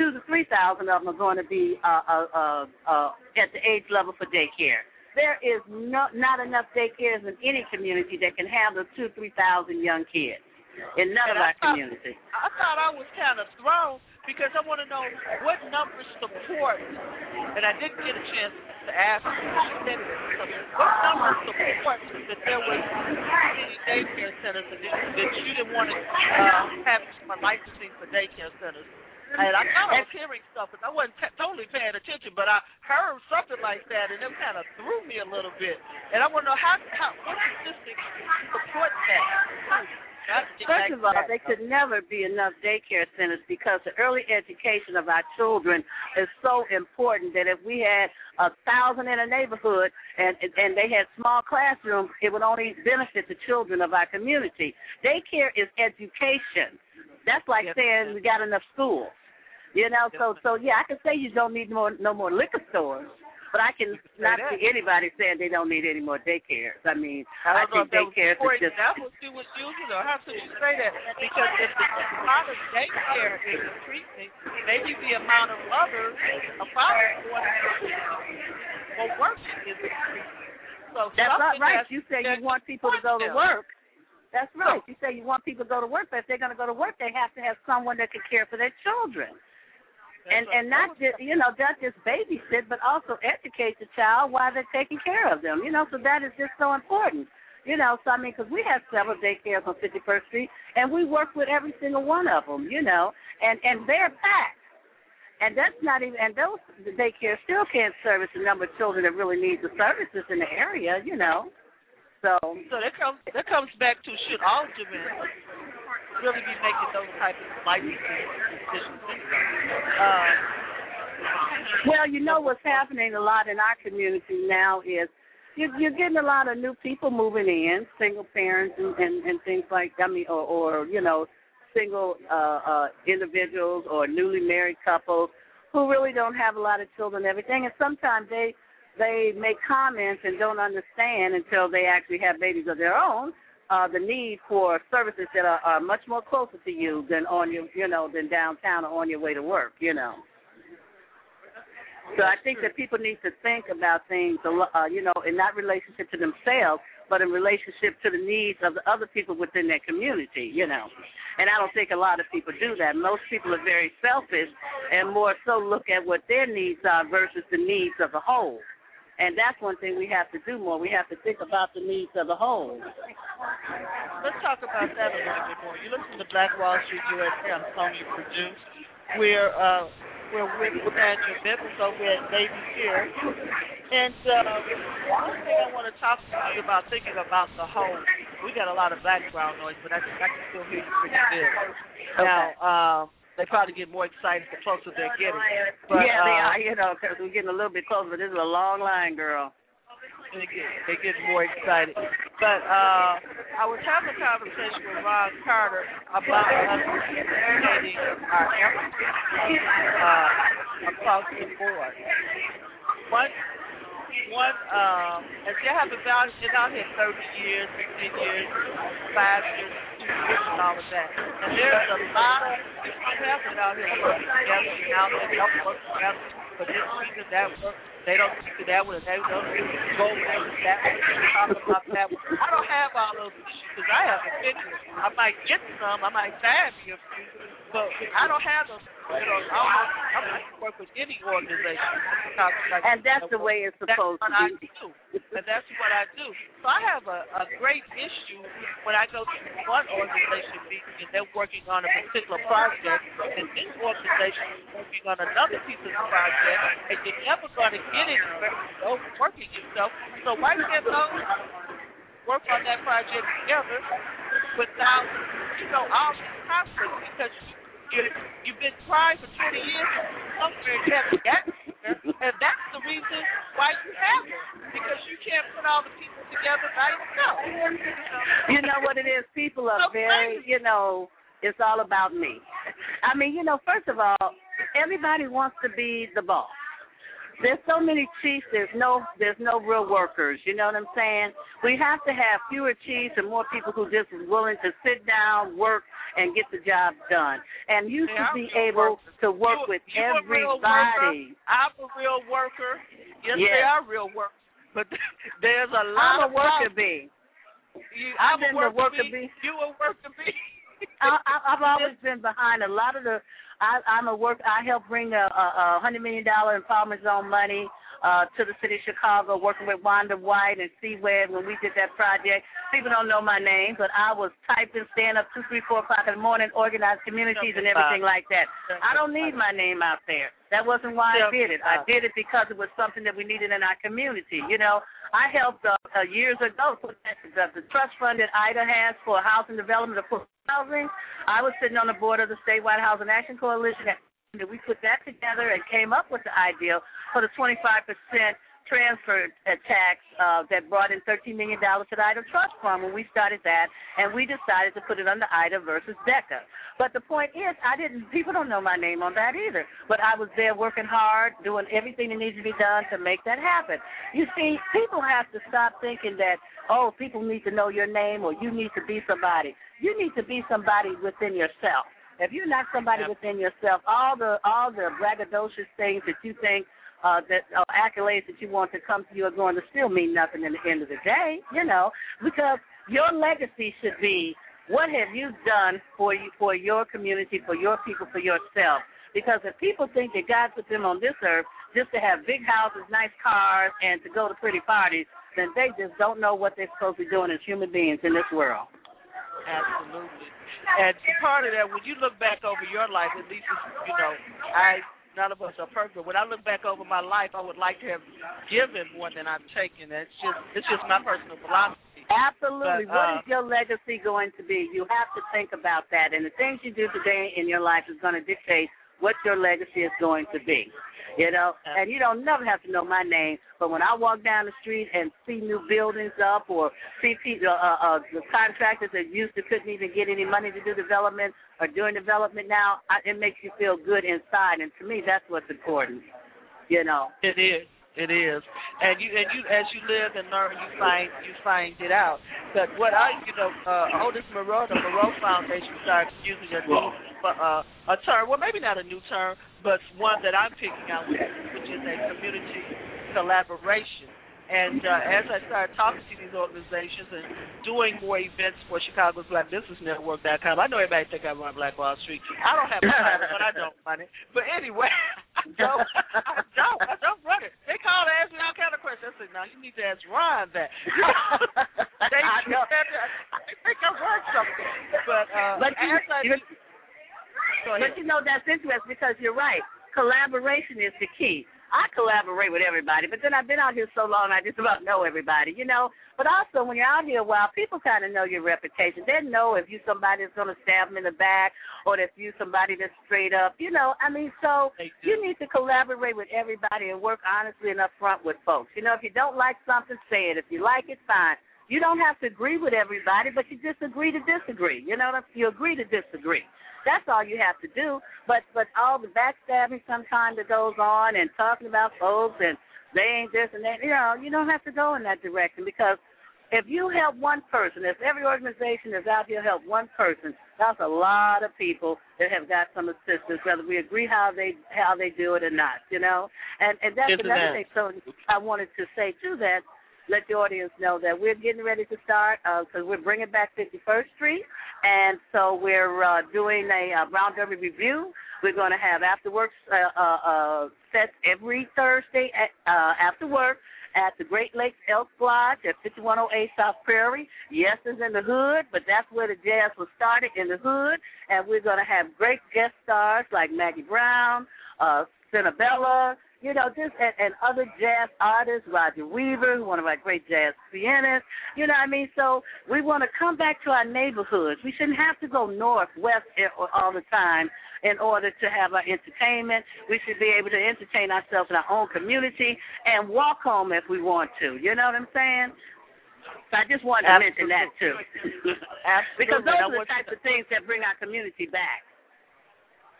two to 3,000 of them are going to be uh, uh, uh, uh, at the age level for daycare. there is no, not enough daycares in any community that can handle two, three thousand young kids in none And of I our thought- communities. I thought I was kind of thrown because I want to know what numbers support, and I didn't get a chance to ask. you. What numbers support that there was any daycare centers that you didn't want to uh, have licensing for daycare centers? And I thought I was hearing stuff, and I wasn't t- totally paying attention, but I heard something like that, and it kind of threw me a little bit. And I want to know how, how what statistics support that. First of all, that. they could never be enough daycare centers because the early education of our children is so important that if we had a thousand in a neighborhood and and they had small classrooms, it would only benefit the children of our community. Daycare is education. That's like Yes, saying we got enough schools. You know, so so yeah, I can say you don't need more no more liquor stores. But I can not see anybody saying they don't need any more daycares. I mean, I I, think daycares is just example she was using, or how could you say that? Because if the amount of daycare is increasing, maybe the amount of mothers, a father going for working is increasing. So That's not right. You say you want people to go to work. That's right. You say you want people to go to work, but if they're going to go to work, they have to have someone that can care for their children, and and not just you know not just babysit, but also educate the child while they're taking care of them. You know, so that is just so important. You know, so I mean, because we have several daycares on 51st Street, and we work with every single one of them. You know, and and they're packed. And that's not even, and those daycares still can't service the number of children that really need the services in the area, you know. So, So that comes that comes back to should all aldermen really be making those type of licensing decisions? Uh, well, you know what's happening a lot in our community now is you're, you're getting a lot of new people moving in, single parents and, and, and things like, I mean, or, or you know, single uh, uh, individuals or newly married couples who really don't have a lot of children and everything. And sometimes they they make comments and don't understand until they actually have babies of their own uh, the need for services that are, are much more closer to you than on your you know than downtown or on your way to work. You know. So I think that people need to think about things, uh, you know, in not relationship to themselves, but in relationship to the needs of the other people within their community, you know. And I don't think a lot of people do that. Most people are very selfish and more so look at what their needs are versus the needs of the whole. And that's one thing we have to do more. We have to think about the needs of the whole. let's talk about that a little bit more. You listen to Black Wall Street USA. I'm Sonia Perdue. We're uh, we're with Daniel Bivens over at Baby Here. And uh, one thing I want to talk to you about, thinking about the whole, we got a lot of background noise, but I, I can still hear you pretty good. Now, um, they probably get more excited the closer they're getting. But, yeah, they uh, are, you know, because we're getting a little bit closer, but this is a long line, girl. they get they get more excited. But uh I was having a conversation with Ron Carter about us educating our efforts uh, across the board. One one um as you have been out been out here thirty years, fifteen years, five years and all of that. And there's a lot of people out here working together and out there help work together for this reason, that work they don't do that one. They don't go there with that one. Talk about that one. I don't have all those issues because I have opinions. I might get some. I might bad me a few, but I don't have those. You know, I almost, I might work with any organization. Talk like And that's the way it's supposed to I be. do. And that's what I do. So I have a, a great issue when I go to one organization meeting and they're working on a particular project and this organization is working on another piece of the project and you're never going to get anywhere overworking yourself. So why can't those work on that project together without, you know, all these conflicts because you, you've been trying for 20 years somewhere you haven't gotten there, and that's the reason why you haven't because you can't put all the people together by yourself. You know what it is? People are So very, you know, it's all about me. I mean, you know, first of all, everybody wants to be the boss. There's so many chiefs. There's no, there's no real workers. You know what I'm saying? We have to have fewer chiefs and more people who just willing to sit down, work, and get the job done. And you Yeah, should I'm be a able worker. to work You- with you a everybody. I'm a real worker. Yes, Yes. they are real workers. but there's a lot I'm a of worker bee. You, I've I'm a been worker, worker bee. bee. You a worker bee. I, I, I've always been behind a lot of the. I, I'm a work. I help bring a, a, a hundred million dollar empowerment zone money uh, to the city of Chicago, working with Wanda White and CWED when we did that project. People don't know my name, but I was typing, stand up two, three, four o'clock in the morning, organized communities and everything like that. I don't need my name out there. That wasn't why I did it. I did it because it was something that we needed in our community. You know, I helped uh, uh, years ago put that, the, trust fund that IDA has for housing development, for housing. I was sitting on the board of the statewide housing action coalition. And we put that together and came up with the idea for the 25% transfer tax uh, that brought in $13 million to the IDA Trust Fund when we started that, and we decided to put it under IDA versus DECA. But the point is, I didn't. People don't know my name on that either. But I was there working hard, doing everything that needs to be done to make that happen. You see, people have to stop thinking that oh, people need to know your name or you need to be somebody. You need to be somebody within yourself. If you're not somebody Yep. within yourself, all the all the braggadocious things that you think uh, that uh, accolades that you want to come to you are going to still mean nothing in the end of the day, you know, because your legacy should be what have you done for you for your community, for your people, for yourself. Because if people think that God put them on this earth just to have big houses, nice cars, and to go to pretty parties, then they just don't know what they're supposed to be doing as human beings in this world. Absolutely. And part of that, when you look back over your life, at least you know, I none of us are perfect. When I look back over my life, I would like to have given more than I've taken. It's just it's just my personal philosophy. Absolutely. But, what uh, is your legacy going to be? You have to think about that. And the things you do today in your life is going to dictate what your legacy is going to be. You know, and you don't never have to know my name, but when I walk down the street and see new buildings up or see people, uh, uh, the contractors that used to couldn't even get any money to do development are doing development now, I, it makes you feel good inside. And to me, that's what's important. You know. It is. It is, and you and you as you live and learn, you find you find it out. But what I, you know, uh, Otis Monroe, the Monroe Foundation started using a new uh, a term. Well, maybe not a new term, but one that I'm picking out, which is a community collaboration. And uh, as I started talking to these organizations and doing more events for Chicago's Black Business Network.com, I know everybody think I run Black Wall Street. I don't have title, but I don't run it. But anyway, I don't, I don't, I don't run it. They call and ask me all kind of questions. I said, "No, you need to ask Ron that." they, I know. they think I run something, but uh, But you, as I you. But you know that's interesting because you're right. Collaboration is the key. I collaborate with everybody, but then I've been out here so long I just about know everybody, you know. But also when you're out here a while, people kind of know your reputation. They know if you somebody that's going to stab them in the back or if you somebody that's straight up, you know. I mean, so you need to collaborate with everybody and work honestly and upfront with folks. You know, if you don't like something, say it. If you like it, fine. You don't have to agree with everybody, but you just agree to disagree. You know, you agree to disagree. That's all you have to do. But but all the backstabbing sometimes that goes on and talking about folks and they ain't this and that, you know, you don't have to go in that direction because if you help one person, if every organization is out here help one person, that's a lot of people that have got some assistance, whether we agree how they how they do it or not, you know. And and that's Isn't another that- thing. So I wanted to say too that let the audience know that we're getting ready to start because we're bringing back 51st Street, and so we're uh, doing a uh, Brown Derby review. We're going to have after work uh, uh, uh, sets every Thursday at, uh, after work at the Great Lakes Elk Lodge at 5108 South Prairie. Yes, it's in the hood, but that's where the jazz was started in the hood, and we're going to have great guest stars like Maggie Brown, uh, Cinnabella, you know, just and, and other jazz artists, Roger Weaver, one of our great jazz pianists. You know what I mean? So we want to come back to our neighborhoods. We shouldn't have to go north, west eh, all the time in order to have our entertainment. We should be able to entertain ourselves in our own community and walk home if we want to. You know what I'm saying? So I just wanted to mention that too. Absolutely. because those are the types of things that bring our community back.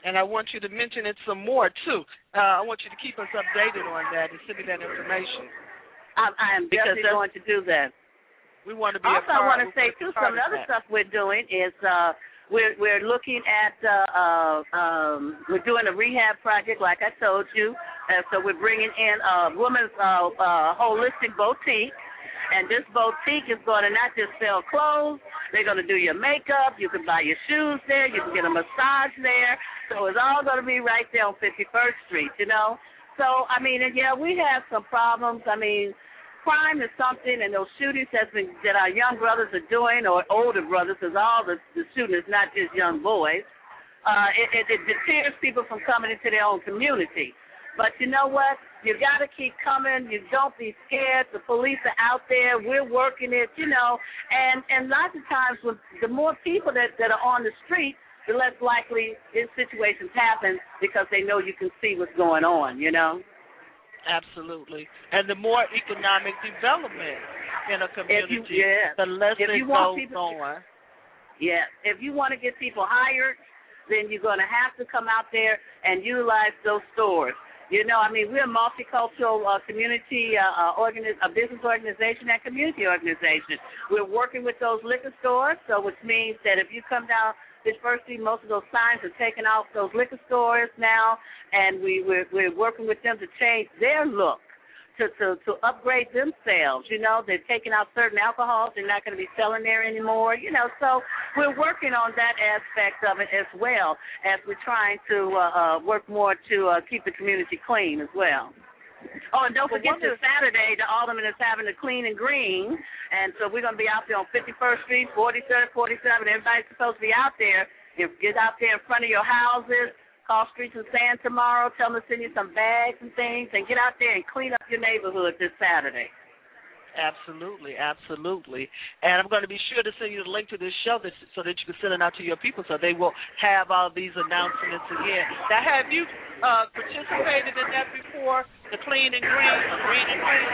And I want you to mention it some more too. Uh, I want you to keep us updated on that and send me that information. I, I am Because definitely going to do that. We want to be Also, I want to say too, some of the other stuff we're doing is uh, we're we're looking at uh, uh, um, we're doing a rehab project, like I told you, And so we're bringing in a woman's uh, uh, holistic boutique. And this boutique is going to not just sell clothes, they're going to do your makeup. You can buy your shoes there. You can get a massage there. So it's all going to be right there on 51st Street, you know? So, I mean, and yeah, we have some problems. I mean, crime is something, and those shootings that's been, that our young brothers are doing, or older brothers, because all the, the shooting is not just young boys, uh, it, it, it deters people from coming into their own community. But you know what? You got to keep coming. You don't be scared. The police are out there. We're working it, you know. And and lots of times, with the more people that that are on the street, the less likely these situations happen because they know you can see what's going on, you know. Absolutely. And the more economic development in a community, you, yeah. the less if it you want goes people, on. Yeah. If you want to get people hired, then you're going to have to come out there and utilize those stores. You know, I mean, we're a multicultural uh, community, uh, uh, organi- a business organization and community organization. We're working with those liquor stores, so which means that if you come down this first street, most of those signs are taken off those liquor stores now, and we we're, we're working with them to change their look to, to to upgrade themselves. You know, they're taking out certain alcohols; they're not going to be selling there anymore. You know, so we're working on that aspect of it as well as we're trying to uh, uh, work more to uh, keep the community clean as well. Oh, and don't forget one this Saturday, the Alderman is having the clean and green, and so we're gonna be out there on 51st Street, 43rd, 47. Everybody's supposed to be out there. If get out there in front of your houses, call Streets and San tomorrow. Tell them to send you some bags and things, and get out there and clean up your neighborhood this Saturday. Absolutely, absolutely. And I'm going to be sure to send you the link to this show that, so that you can send it out to your people so they will have all these announcements again. Now, have you uh, participated in that before? The clean and green, green and green?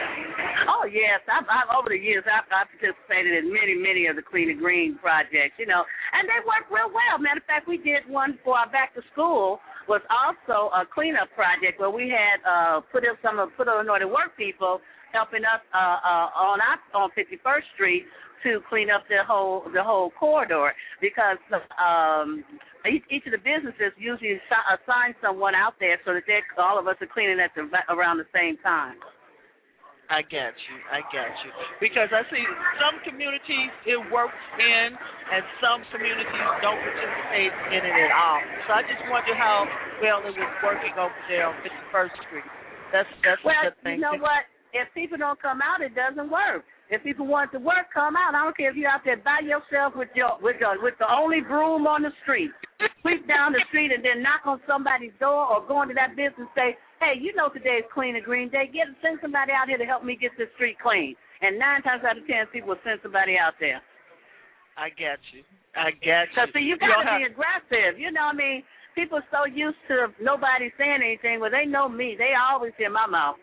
Oh yes, I've, I've over the years I've, I've participated in many, many of the Clean and Green projects. You know, and they work real well. Matter of fact, we did one for our back to school was also a cleanup project where we had uh, put in some of put on the work people helping us uh, uh, on our, on 51st Street to clean up the whole the whole corridor because um, each, each of the businesses usually assign someone out there so that they all of us are cleaning at the around the same time. I get you. I get you. Because I see some communities it works in, and some communities don't participate in it at all. So I just wonder how well it was working over there on 51st Street. That's that's Well, the thing. you know what? If people don't come out, it doesn't work. If people want to work, come out. I don't care if you're out there by yourself with your with your with the only broom on the street. Sweep down the street and then knock on somebody's door or go into that business and say, Hey, you know today's clean and green day. Get send somebody out here to help me get this street clean. And nine times out of ten people will send somebody out there. I get you. I get you. So see, you gotta have- be aggressive. You know what I mean? People are so used to nobody saying anything. Well, they know me. They always hear my mouth.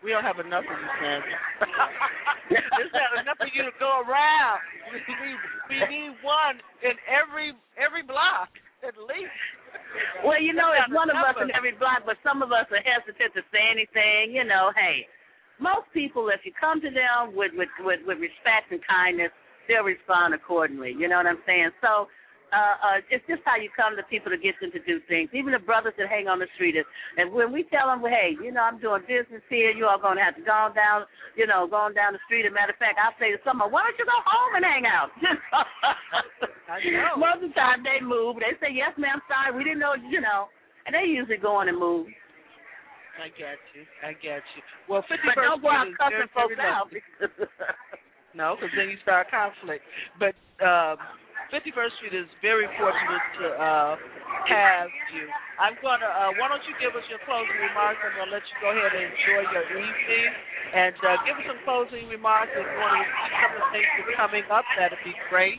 We don't have enough of you, Sandra. There's not enough of you to go around. We need, we need one in every every block at least. Well, you know, That's it's one of us in every block, but some of us are hesitant to say anything. You know, hey, most people, if you come to them with with with, with respect and kindness, they'll respond accordingly. You know what I'm saying? So. Uh, uh, it's just how you come to people to get them to do things. Even the brothers that hang on the street, is, and when we tell them, well, hey, you know, I'm doing business here, you all gonna have to go on down, you know, going down the street. As a matter of fact, I'll say to someone, why don't you go home and hang out? I know. Most of the time they move. They say, yes, ma'am, sorry, we didn't know, you know. And they usually go on and move. I get you. I get you. Well, 51st But don't go out cussing folks out. No, because then you start conflict. But um, 51st Street is very fortunate to uh, have you. I'm gonna. Uh, why don't you give us your closing remarks? I'm gonna let you go ahead and enjoy your evening, and uh, give us some closing remarks. If you want to some of the things that's coming up, that'd be great.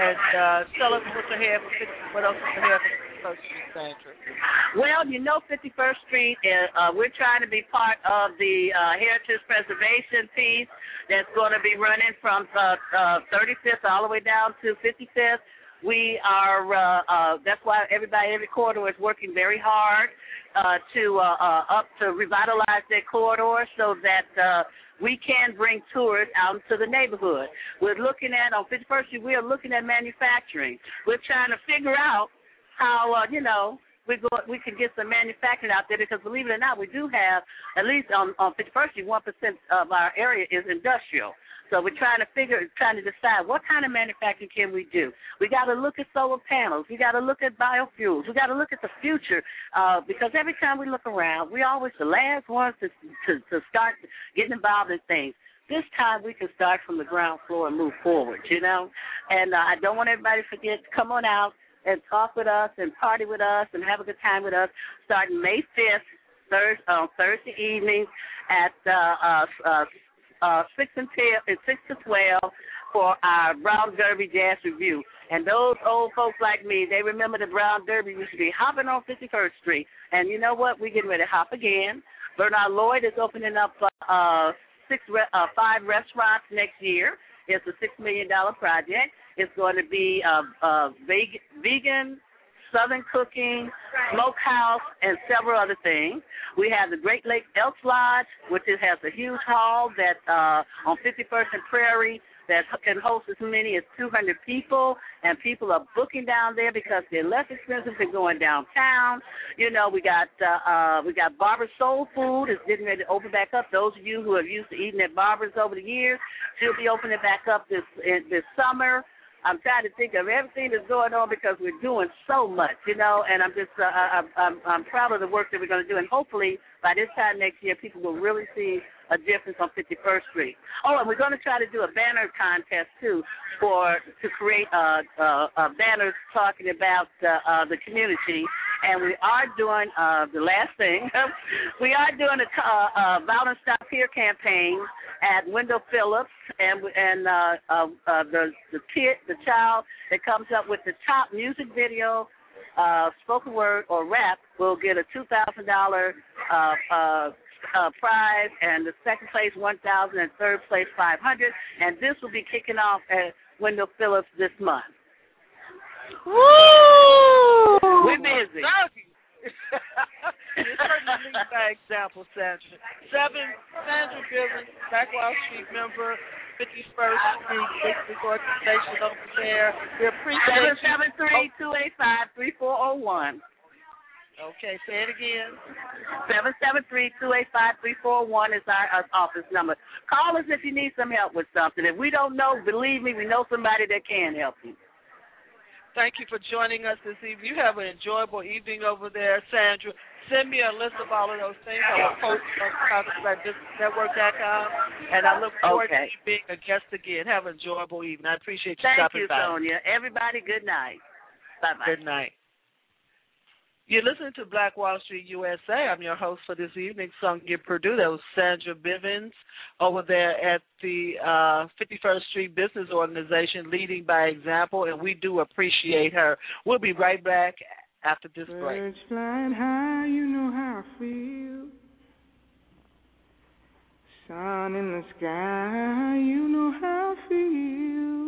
And uh, tell us ahead for 50, what else ahead for 51st Street, Sandra. Well, you know, 51st Street, uh, we're trying to be part of the uh, Heritage Preservation piece that's going to be running from uh, uh, 35th all the way down to 55th. We are, uh, uh, that's why everybody, every corridor is working very hard uh, to uh, uh, up to revitalize that corridor so that uh, we can bring tourists out into the neighborhood. We're looking at, on 51st Street, we are looking at manufacturing. We're trying to figure out how, uh, you know, we go we can get some manufacturing out there because believe it or not, we do have at least on on 51st Street, one percent of our area is industrial. So we're trying to figure, trying to decide what kind of manufacturing can we do. We got to look at solar panels. We got to look at biofuels. We got to look at the future uh, because every time we look around, we always the last ones to, to to start getting involved in things. This time we can start from the ground floor and move forward, you know. And uh, I don't want everybody to forget. To come on out and talk with us and party with us and have a good time with us. Starting May fifth, Thursday on Thursday evening at uh, uh, uh, uh, six and ten, and six to twelve for our Brown Derby Jazz Review. And those old folks like me, they remember the Brown Derby used to be hopping on 51st Street. And you know what? We're getting ready to hop again. Bernard Lloyd is opening up uh, six, re- uh, five restaurants next year. It's a six million dollar project. It's going to be uh, uh, vegan, vegan Southern Cooking, Smokehouse, and several other things. We have the Great Lake Elks Lodge, which is, has a huge hall that uh, on 51st and Prairie that can host as many as 200 people, and people are booking down there because they're less expensive than going downtown. You know, we got uh, uh, we got Barbara's Soul Food is getting ready to open back up. Those of you who have used to eating at Barbara's over the years, she'll be opening back up this in, this summer. I'm trying to think of everything that's going on because we're doing so much, you know. And I'm just, uh, I'm, I'm, I'm proud of the work that we're going to do. And hopefully, by this time next year, people will really see a difference on 51st Street. Oh, and we're going to try to do a banner contest too for to create uh, uh, uh, banners talking about uh, uh, the community. And we are doing uh, the last thing. we are doing a uh, uh, Violence Stop Here campaign at Wendell Phillips, and and uh, uh, uh, the the kid, the child that comes up with the top music video, uh, spoken word or rap will get a two thousand uh, uh, uh, prize, and the second place one thousand, and third place five hundred. And this will be kicking off at Wendell Phillips this month. Woo! We're busy. you certainly lead by example, Sandra. Seven, Sandra Bivens, Black Wall Street member, 51st Street Business Organization over there. We appreciate Seven seven three two eight five three four zero one. Okay, say it again. Seven seven three two eight five three four one is our, our office number. Call us if you need some help with something. If we don't know, believe me, we know somebody that can help you. Thank you for joining us this evening. You have an enjoyable evening over there, Sandra. Send me a list of all of those things. I will post on CounterStrikeNetwork.com, and I look forward Okay. to you being a guest again. Have an enjoyable evening. I appreciate you Thank stopping you, by. Sonia. Everybody, good night. Bye bye. Good night. You're listening to Black Wall Street USA. I'm your host for this evening, Sonia Perdue. That was Sandra Bivens over there at the uh, 51st Street Business Organization, leading by example, and we do appreciate her. We'll be right back after this break. Birds flying high, you know how I feel. Sun in the sky, you know how I feel.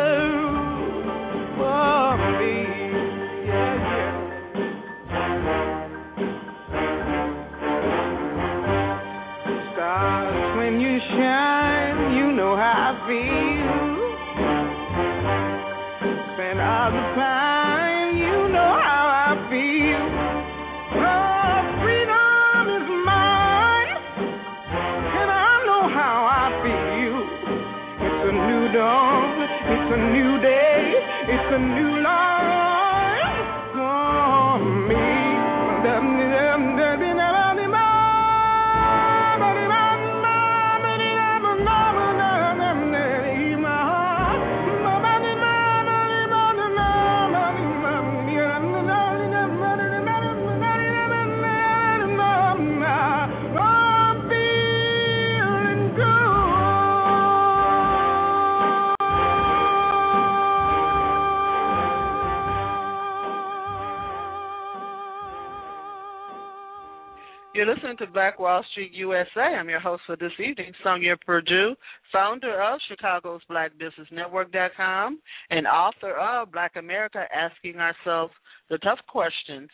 listening to Black Wall Street USA. I'm your host for this evening, Sonia Perdue, founder of Chicago's Black Business Network.com and author of Black America Asking Ourselves the Tough Questions.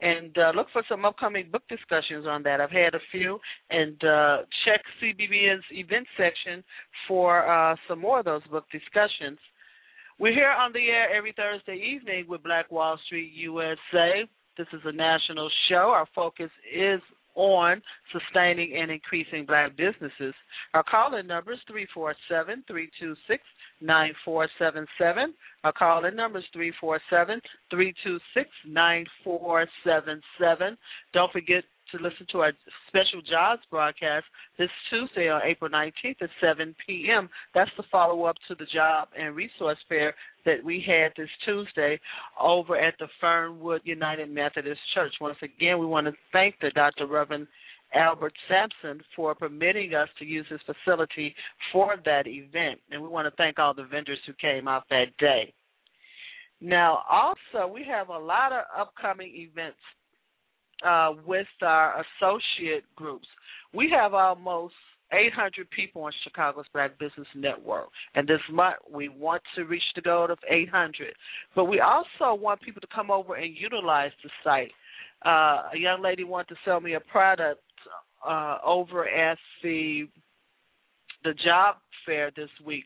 And uh, look for some upcoming book discussions on that. I've had a few, and uh, check CBBN's event section for uh, some more of those book discussions. We're here on the air every Thursday evening with Black Wall Street USA. This is a national show. Our focus is on sustaining and increasing black businesses. Our call-in number is 347-326-9477. Our call-in number is 347-326-9477. Don't forget to listen to our special jobs broadcast this Tuesday on April 19th at 7 p.m. That's the follow up to the job and resource fair that we had this Tuesday over at the Fernwood United Methodist Church. Once again, we want to thank the Dr. Reverend Albert Sampson for permitting us to use his facility for that event. And we want to thank all the vendors who came out that day. Now, also, we have a lot of upcoming events uh, with our associate groups. We have almost 800 people on Chicago's Black Business Network. And this month, we want to reach the goal of 800. But we also want people to come over and utilize the site. Uh, a young lady wanted to sell me a product uh, over at the the job fair this week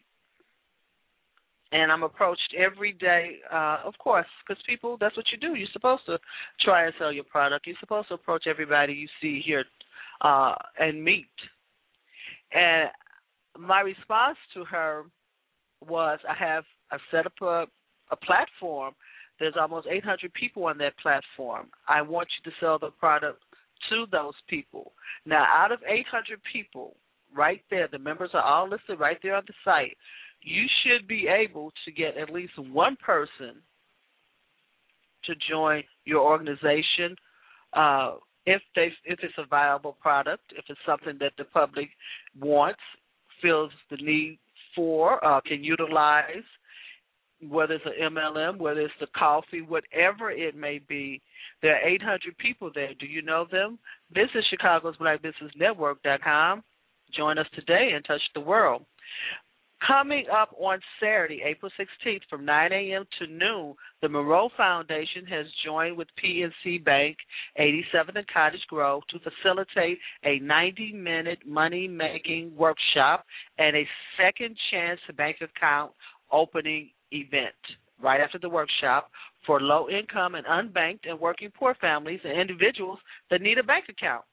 and I'm approached every day, uh, of course, because people, that's what you do. You're supposed to try and sell your product. You're supposed to approach everybody you see here uh, and meet. And my response to her was, I have I've set up a, a platform. There's almost 800 people on that platform. I want you to sell the product to those people. Now, out of 800 people, right there, the members are all listed right there on the site you should be able to get at least one person to join your organization uh, if they if it's a viable product, if it's something that the public wants, feels the need for, uh, can utilize, whether it's an MLM, whether it's the coffee, whatever it may be. There are 800 people there. Do you know them? Visit Chicago's Black Business Network.com. Join us today and touch the world. Coming up on Saturday, April 16th from 9 a.m. to noon, the Monroe Foundation has joined with PNC Bank, 87th and Cottage Grove, to facilitate a 90 minute money making workshop and a second chance bank account opening event right after the workshop for low income and unbanked and working poor families and individuals that need a bank account.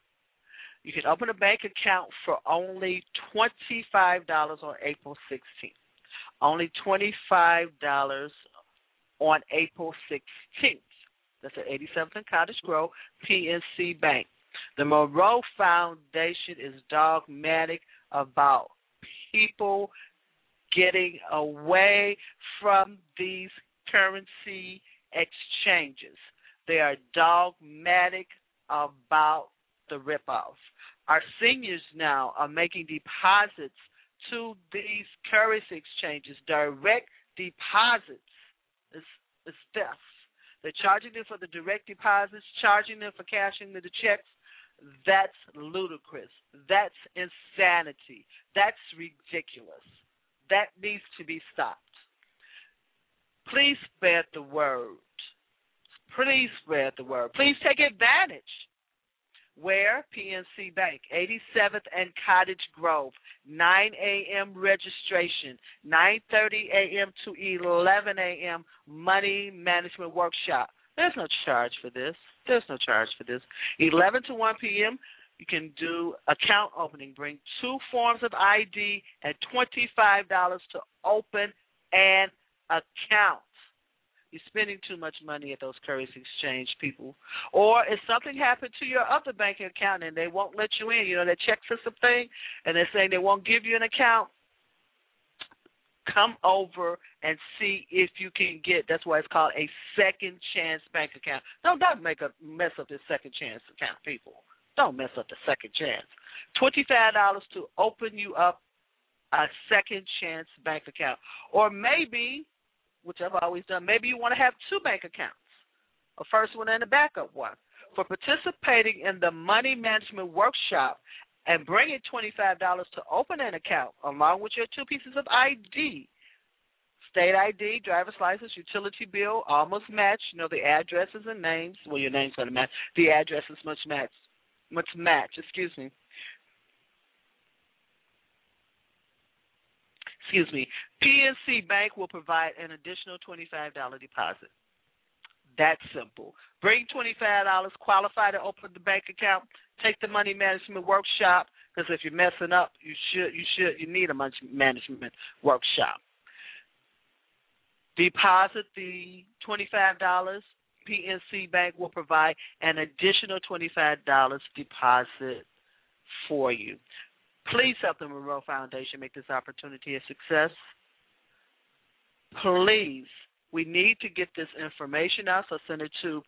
You can open a bank account for only $25 on April 16th. Only $25 on April 16th. That's at 87th and Cottage Grove, PNC Bank. The Monroe Foundation is dogmatic about people getting away from these currency exchanges. They are dogmatic about the ripoff. Our seniors now are making deposits to these currency exchanges, direct deposits. It's, it's theft. They're charging them for the direct deposits, charging them for cashing the checks. That's ludicrous. That's insanity. That's ridiculous. That needs to be stopped. Please spread the word. Please spread the word. Please take advantage Where? PNC Bank, 87th and Cottage Grove, 9 a.m. registration, 9:30 a.m. to 11 a.m. money management workshop. There's no charge for this. There's no charge for this. 11 to 1 p.m. You can do account opening. Bring two forms of ID and $25 to open an account. You're spending too much money at those currency exchange people. Or if something happened to your other banking account and they won't let you in, you know, that check system thing, and they're saying they won't give you an account, come over and see if you can get that's why it's called a second chance bank account. No, don't make a mess up this second chance account, people. Don't mess up the second chance. Twenty five dollars to open you up a second chance bank account. Or maybe which I've always done. Maybe you want to have two bank accounts, a first one and a backup one. For participating in the money management workshop and bringing $25 to open an account along with your two pieces of ID, state ID, driver's license, utility bill, almost match. You know, the addresses and names. Well, your name's going to match. The addresses must match. Must match, excuse me. Excuse me, PNC Bank will provide an additional $25 deposit. That's simple. Bring $25, qualify to open the bank account, take the money management workshop, because if you're messing up, you should you should you need a money management workshop. Deposit the $25. PNC Bank will provide an additional $25 deposit for you. Please help the Monroe Foundation make this opportunity a success. Please, we need to get this information out, so send it to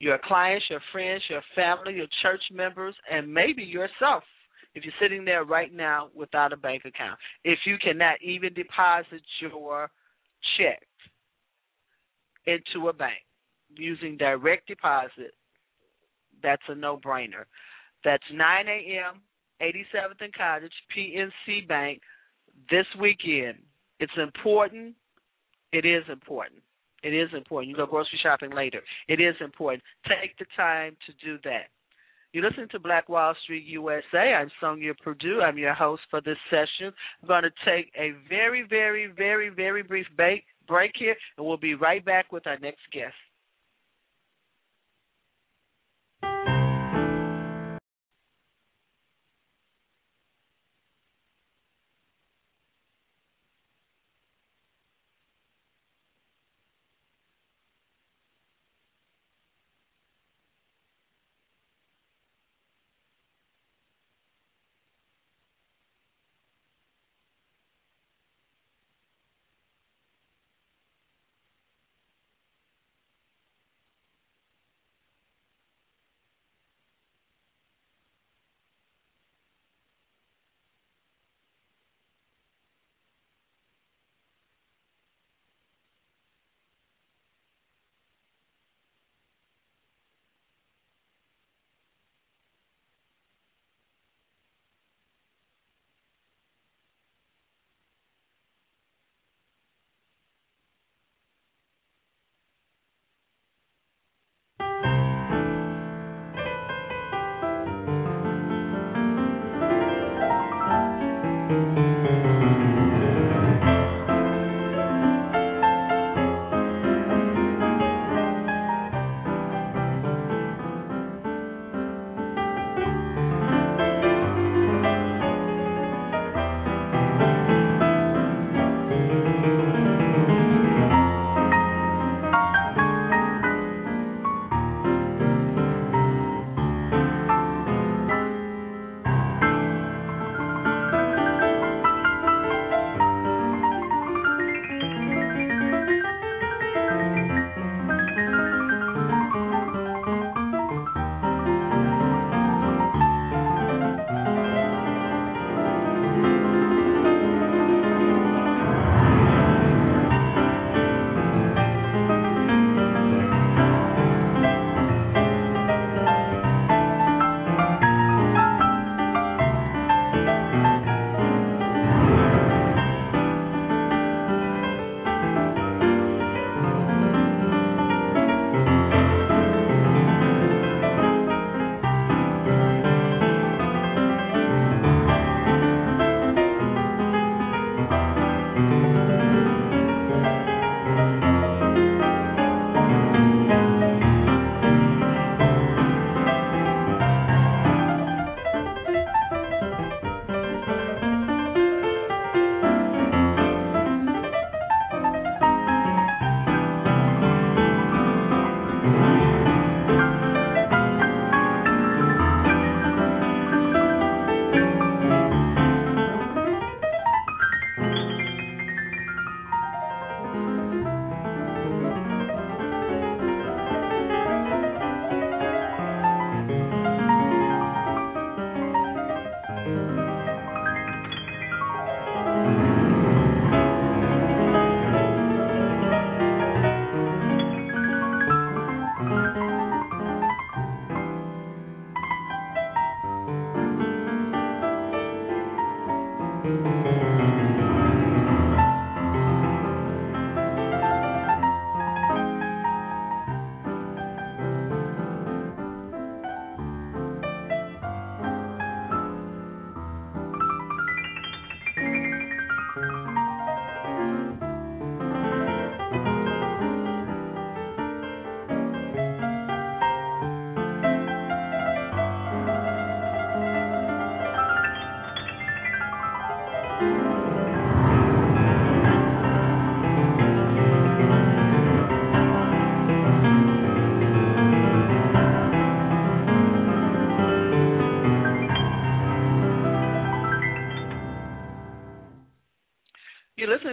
your clients, your friends, your family, your church members, and maybe yourself if you're sitting there right now without a bank account. If you cannot even deposit your check into a bank using direct deposit, that's a no brainer. That's 9 a.m. 87th and Cottage, PNC Bank, this weekend. It's important. It is important. It is important. You go grocery shopping later. It is important. Take the time to do that. You listen to Black Wall Street USA. I'm Sonia Perdue. I'm your host for this session. I'm going to take a very, very, very, very brief break here, and we'll be right back with our next guest.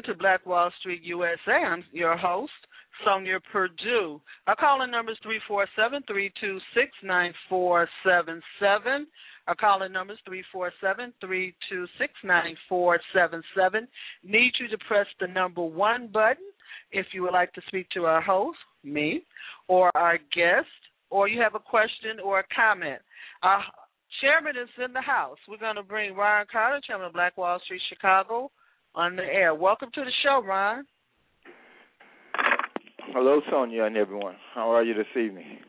To Black Wall Street USA. I'm your host, Sonia Perdue. Our calling number is 347 326 9477. Our calling number is 347 326 9477. Need you to press the number one button if you would like to speak to our host, me, or our guest, or you have a question or a comment. Our chairman is in the house. We're going to bring Ron Carter, chairman of Black Wall Street Chicago, on the air. Welcome to the show, Ron. Hello, Sonia and everyone. How are you this evening?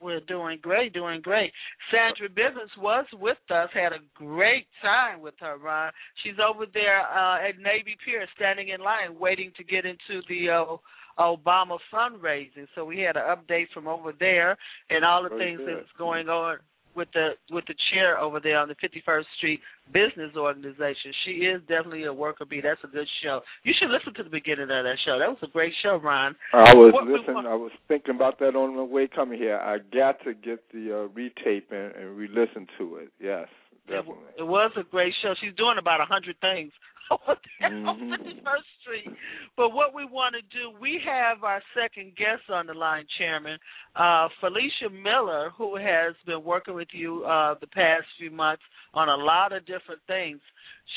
We're doing great, doing great. Sandra Bivens was with us, had a great time with her, Ron. She's over there uh, at Navy Pier, standing in line, waiting to get into the uh, Obama fundraising. So we had an update from over there and all the Very things good. that's going on with the with the chair over there on the 51st Street Business Organization. She is definitely a worker bee. That's a good show. You should listen to the beginning of that show. That was a great show, Ron. I was What listening. I was thinking about that on my way coming here. I got to get the uh, retape and, and re-listen to it. Yes, It, definitely. it was a great show. She's doing about a hundred things there on Mhm. 51st Street. But what we want to do, we have our second guest on the line, Chairman, uh, Felicia Miller, who has been working with you uh, the past few months on a lot of different things.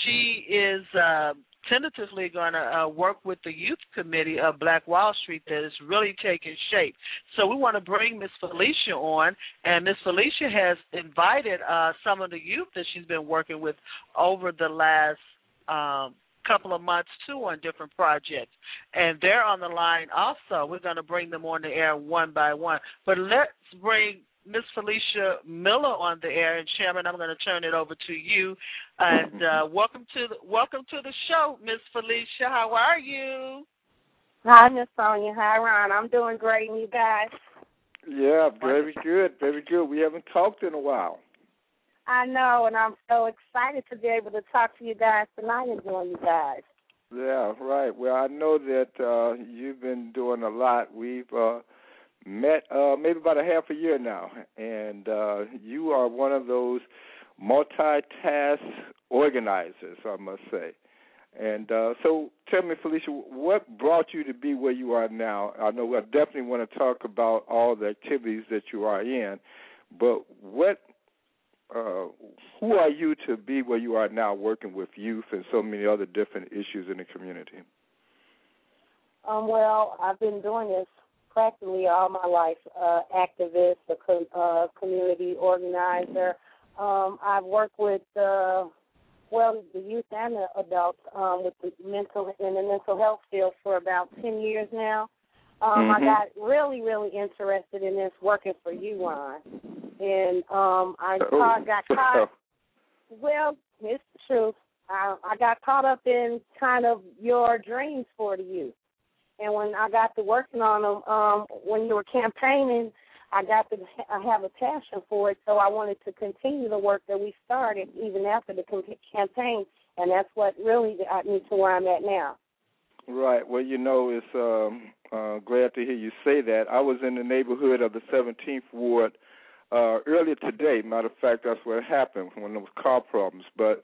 She is uh, tentatively going to uh, work with the youth committee of Black Wall Street that is really taking shape. So we want to bring Miss Felicia on, and Miss Felicia has invited uh, some of the youth that she's been working with over the last um, couple of months too on different projects, and they're on the line also. We're going to bring them on the air one by one, but let's bring Miss Felicia Miller on the air. And Chairman, I'm going to turn it over to you. And uh, welcome to the, welcome to the show, Miss Felicia. How are you? Hi, Miss Sonia. Hi, Ron. I'm doing great, and you guys? Yeah, very good, very good. We haven't talked in a while. I know, and I'm so excited to be able to talk to you guys tonight and join you guys. Yeah, right. Well, I know that uh, you've been doing a lot. We've uh, met uh, maybe about a half a year now, and uh, you are one of those multitask organizers, I must say. And uh, so, tell me, Felicia, what brought you to be where you are now? I know I definitely want to talk about all the activities that you are in, but what, uh, who are you to be where you are now, working with youth and so many other different issues in the community? Um, well, I've been doing this practically all my life. Uh, activist, a co- uh, community organizer. Um, I've worked with uh, well the youth and the adults um, with the mental in the mental health field for about ten years now. Um, I Mhm. got really, really interested in this working for you, Ron, and um, I Oh. caught, got caught well, it's the truth. I, I got caught up in kind of your dreams for the youth. And when I got to working on them, um, when you were campaigning, I got to I have a passion for it, so I wanted to continue the work that we started even after the campaign, and that's what really got me to where I'm at now. Right. Well, you know, it's um, uh, glad to hear you say that. I was in the neighborhood of the 17th Ward uh, earlier today. Matter of fact, that's what happened when there was car problems. But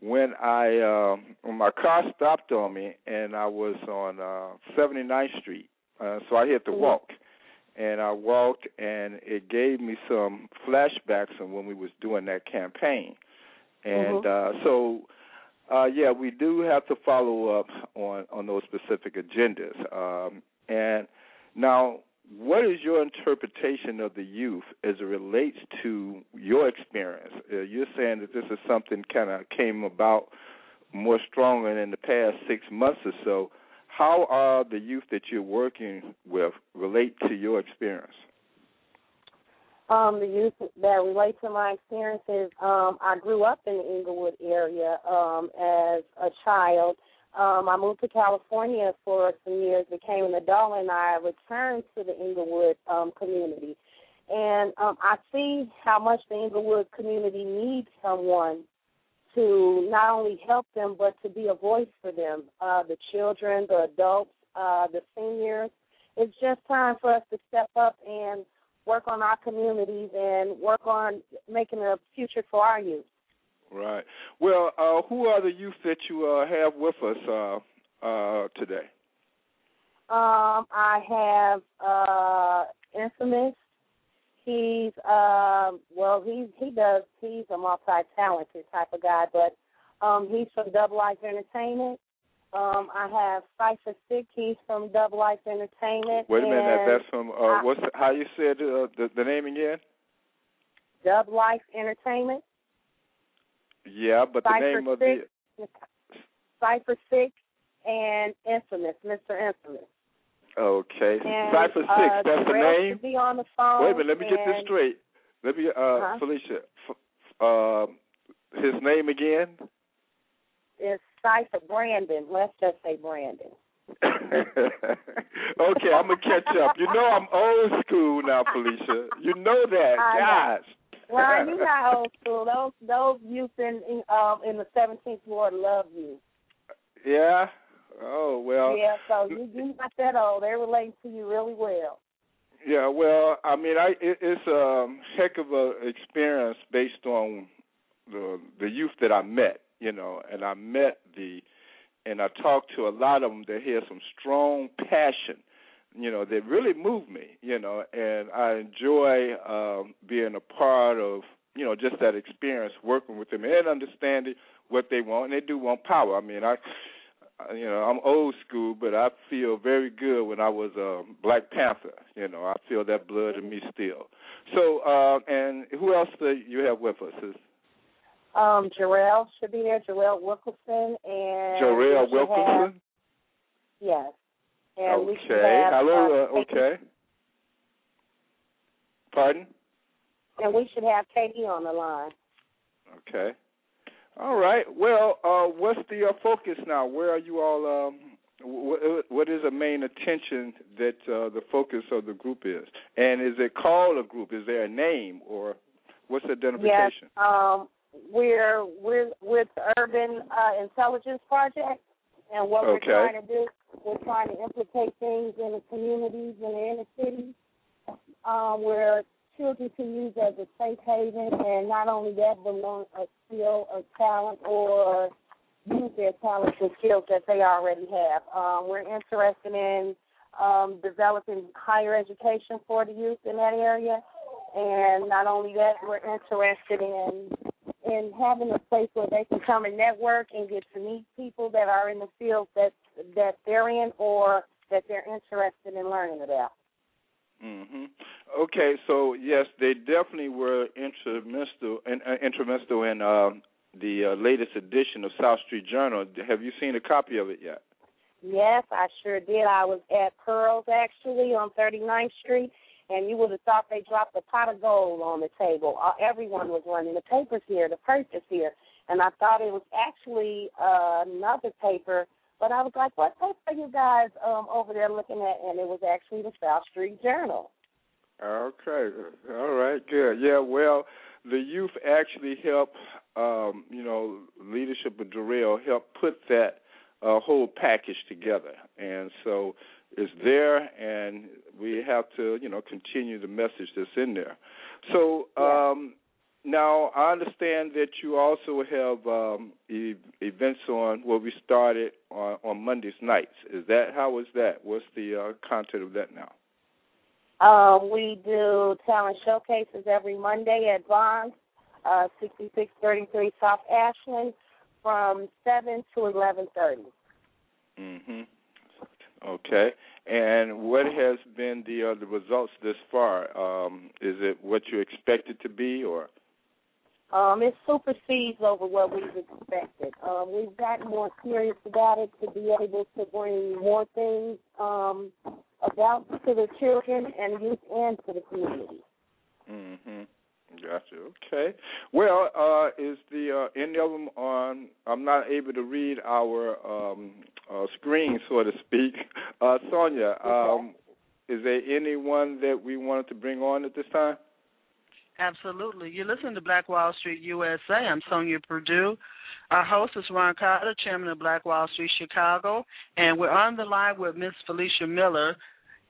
when I uh, when my car stopped on me and I was on uh, 79th Street, uh, so I had to Mhm. walk. And I walked, and it gave me some flashbacks on when we was doing that campaign. And uh, so uh, yeah, we do have to follow up on on those specific agendas. Um, and now, what is your interpretation of the youth as it relates to your experience? Uh, you're saying that this is something kind of came about more stronger in the past six months or so. How are the youth that you're working with relate to your experience? Um, the youth that relate to my experiences, um, I grew up in the Englewood area um, as a child. Um, I moved to California for some years, became an adult, and I returned to the Englewood um, community. And um, I see how much the Englewood community needs someone to not only help them but to be a voice for them, uh, the children, the adults, uh, the seniors. It's just time for us to step up and work on our communities and work on making a future for our youth. Right. Well, uh, who are the youth that you uh, have with us uh, uh, today? Um, I have uh, Infamous. He's uh, well, he he does. He's a multi-talented type of guy, but um, he's from Double Life Entertainment. Um, I have Cipher Sick. He's from Double Life Entertainment. Wait a minute, that's from uh, what's the, how you said uh, the the name again? Dub Life Entertainment. Yeah, but the name of Six, the Cipher Six, and Infamous, Mr. Infamous. okay And, Cipher Six. uh, that's the name. be on the phone. Wait a minute, let me get this straight. Let me, uh, Uh-huh. Felicia, f- uh, his name again? It's Cipher Brandon. Let's just say Brandon. okay, I'm gonna catch up. You know I'm old school now, Felicia. You know that, I know. Well, you're not old school. Those those youth in in, um, in the 17th ward love you. Yeah. Oh well. yeah, so you you not that old. They relate to you really well. Yeah, well, I mean, I it, it's a heck of a experience based on the the youth that I met, you know, and I met the and I talked to a lot of them that had some strong passion, you know, they really move me, you know, and I enjoy um being a part of, you know, just that experience working with them and understanding what they want. And they do want power. I mean, I you know, I'm old school, but I feel very good when I was a Black Panther. You know, I feel that blood in me still. So, uh, and who else do you have with us? Is Um, Jarrell should be there. Jarrell Wilkerson and Jarrell we have- Wilkinson? yes. And Okay. have, Hello. uh, Uh, okay. Pardon? And we should have Katie on the line. Okay. All right. Well, uh, what's the uh, focus now? Where are you all? Um, wh- what is the main attention that uh, the focus of the group is? And is it called a group? Is there a name or what's the Yes. identification? Um, we're we're with Urban uh, Intelligence Project, and what Okay. we're trying to do, we're trying to implicate things in the communities in the inner cities, um, where children can use as a safe haven, and not only that, but learn a skill or talent or use their talents and skills that they already have. Um, we're interested in um, developing higher education for the youth in that area, and not only that, we're interested in in having a place where they can come and network and get to meet people that are in the field that that they're in or that they're interested in learning about. hmm Okay, so yes, they definitely were instrumental in, uh, instrumental in uh, the uh, latest edition of South Street Journal. Have you seen a copy of it yet? Yes, I sure did. I was at Pearls actually on 39th Street, and you would have thought they dropped a pot of gold on the table. Uh, everyone was running the papers here, the purchase here, and I thought it was actually uh, another paper. But I was like, "What paper are you guys um, over there looking at?" And it was actually the South Street Journal. Okay, all right, good. Yeah, well, the youth actually help, um, you know, leadership of Darrell help put that uh, whole package together, and so it's there, and we have to, you know, continue the message that's in there. So um, now I understand that you also have um, e- events on what we started on, on Mondays nights. Is that how is that? What's the uh, content of that now? Um, we do talent showcases every Monday at Bonds, uh, 6633 South Ashland, from 7 to 11:30. Mhm. Okay. And what has been the uh, the results this far? Um, is it what you expected to be, or? Um, it supersedes over what we've expected. Um, we've gotten more serious about it to be able to bring more things um, about to the children and youth and to the community. Mhm. Gotcha. Okay. Well, uh, is the uh, any of them on? I'm not able to read our um, uh, screen, so to speak. Uh, Sonia, um, is there anyone that we wanted to bring on at this time? Absolutely. You listen to Black Wall Street USA. I'm Sonia Perdue. Our host is Ron Carter, chairman of Black Wall Street Chicago, and we're on the line with Miss Felicia Miller,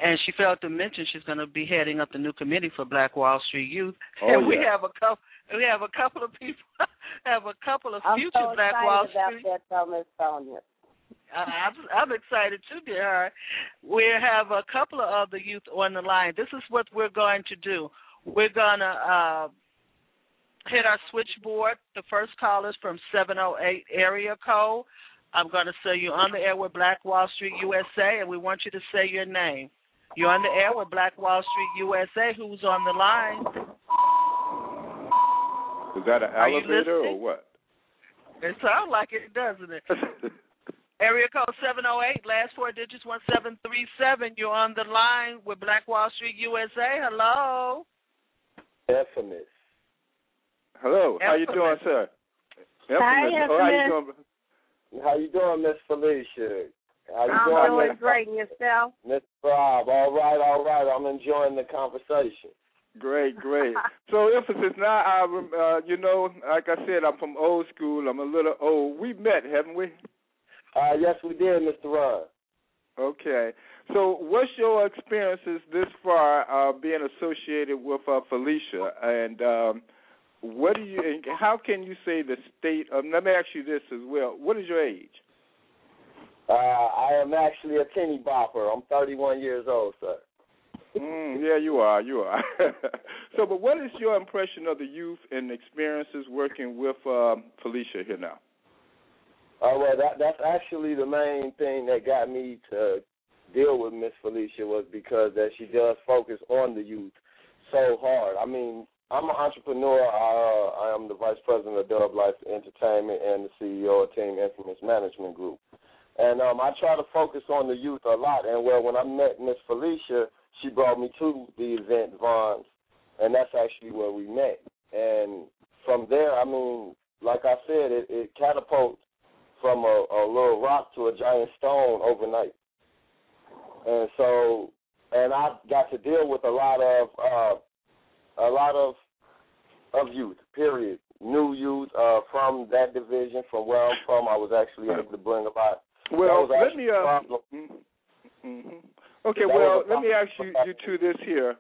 and she failed to mention she's going to be heading up the new committee for Black Wall Street Youth. Oh, and we yeah. have a couple. We have a couple of people. have a couple of I'm future so Black excited Wall about that, though, Miss Sonia. I'm, I'm excited too, dear. Heart. We have a couple of other youth on the line. This is what we're going to do. We're gonna uh, hit our switchboard. The first call is from 708 area code. I'm going to say you're on the air with Black Wall Street USA, and we want you to say your name. You're on the air with Black Wall Street USA. Who's on the line? Is that an Are elevator or what? It sounds like it, doesn't it? Area code 708, last four digits 1737. You're on the line with Black Wall Street USA. Hello. Infamous. Hello. How you doing, Infamous. sir? Hi, Infamous. Oh, how you doing? How you doing, Miss Felicia? How you I'm doing, doing Miss- great. And yourself? Miss Rob? All right, all right. I'm enjoying the conversation. Great, great. so, emphasis now. I, rem- uh, you know, like I said, I'm from old school. I'm a little old. We met, haven't we? Uh, yes, we did, Mr. Ron. Okay. So, what's your experiences this far uh, being associated with uh, Felicia, and um, what do you? How can you say the state? Of, let me ask you this as well. What is your age? Uh, I am actually a teeny bopper. I'm 31 years old, sir. Mm, yeah, you are. You are. so, but what is your impression of the youth and experiences working with um, Felicia here now? Uh, well, that that's actually the main thing that got me to deal with Miss Felicia was because that she does focus on the youth so hard. I mean, I'm an entrepreneur. I, uh, I am the vice president of Dub Life Entertainment and the CEO of Team Infamous Management Group. And um, I try to focus on the youth a lot. And well, when I met Miss Felicia, she brought me to the event Vons, and that's actually where we met. And from there, I mean, like I said, it, it catapults from a, a little rock to a giant stone overnight. And so, and I got to deal with a lot of uh, a lot of of youth. Period. New youth uh, from that division, from where I'm from. I was actually able to bring a lot. Well, let me. Uh, mm-hmm. Okay. That Well, let me ask you, you to this here.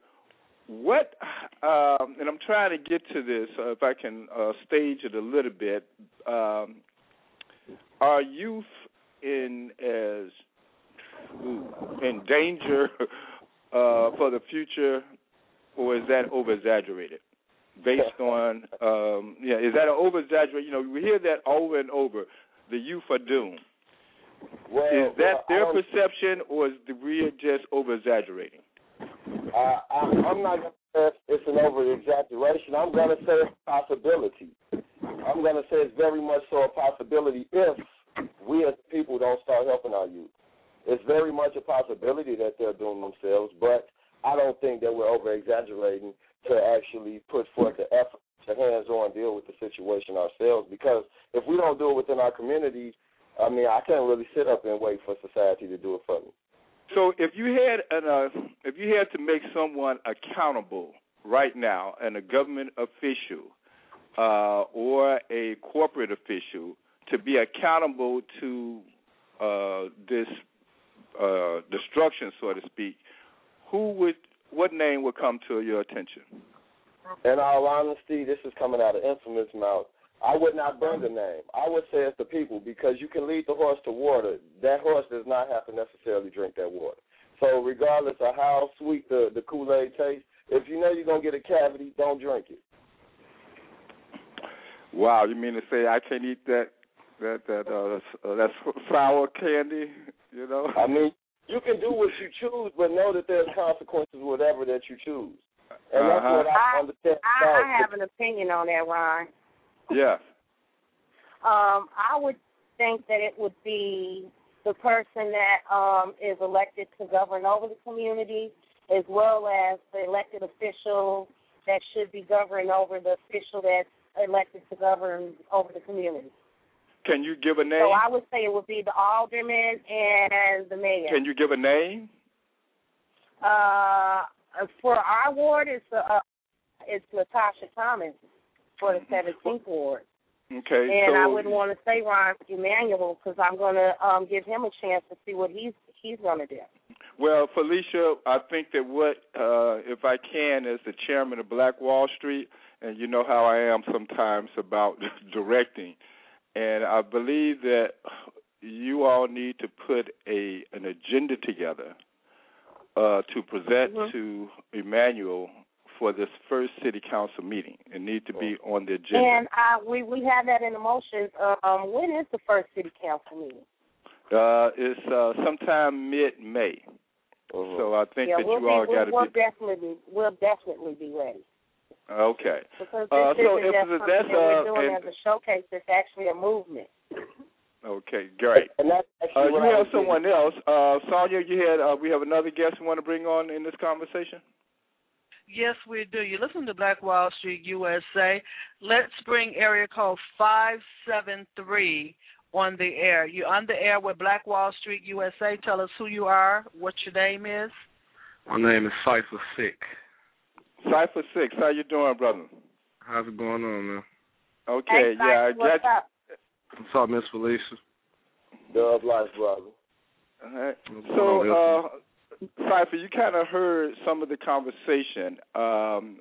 What? Um, and I'm trying to get to this. Uh, if I can uh, stage it a little bit. Um, are youth in as in danger uh, for the future, or is that over exaggerated? Based on um, yeah, is that an over exaggerated? You know, we hear that over and over. The youth are doomed. Well, Is that well, their perception, or is the we just over exaggerating? Uh, I, I'm not going to say it's an over exaggeration. I'm going to say it's a possibility. I'm going to say it's very much so a possibility if we as people don't start helping our youth. It's very much a possibility that they're doing themselves, but I don't think that we're over exaggerating to actually put forth the effort to hands on deal with the situation ourselves. Because if we don't do it within our communities, I mean, I can't really sit up and wait for society to do it for me. So if you had an uh, if you had to make someone accountable right now, and a government official uh, or a corporate official to be accountable to uh, this uh, destruction, so to speak, who would what name would come to your attention? In all honesty, this is coming out of infamous mouth. I would not burn the name. I would say it's the people because you can lead the horse to water. That horse does not have to necessarily drink that water. So regardless of how sweet the, the Kool-Aid tastes, if you know you're gonna get a cavity, don't drink it. Wow, you mean to say I can't eat that that that uh, uh, that sour candy? You know? I mean, you can do what you choose, but know that there's consequences whatever that you choose. And that's Uh-huh. what I I- understand. I, about I have an opinion on that, Ron. Yes. Um, I would think that it would be the person that um, is elected to govern over the community, as well as the elected official that should be governing over the official that's elected to govern over the community. Can you give a name? So I would say it would be the alderman and the mayor. Can you give a name? Uh, for our ward, it's uh, it's Latasha Thomas for the 17th ward. Okay. And so, I wouldn't want to say Rahm Emanuel because I'm going to um, give him a chance to see what he's he's going to do. Well, Felicia, I think that what, uh, if I can, as the chairman of Black Wall Street, and you know how I am sometimes about directing, and I believe that you all need to put a an agenda together uh, to present Mhm. to Emanuel for this first city council meeting. It needs to be on the agenda. And I, we we have that in the motions. Um, when is the first city council meeting? Uh, it's uh, sometime mid-May. Mhm. So I think yeah, that we'll you be, all we'll, got to we'll be definitely we'll definitely be ready okay. because this Uh, so if just that's, something that we're uh, doing and- as a showcase. It's actually a movement. Okay, great. And that's Uh, you what I have was someone else. Uh, Sonia, you had. Uh, we have another guest you want to bring on in this conversation. Yes, we do. You listen to Black Wall Street USA. Let's bring area code 573 on the air. You're on the air with Black Wall Street USA. Tell us who you are, what your name is. My name is Cypher Sick. Cipher Six, how you doing, brother? How's it going on, man? Okay, Hey, yeah, I Cypher, what's got. up? What's up, Miss Felicia? Dub Life, brother. All right. So, uh, Cipher, you kind of heard some of the conversation. Um,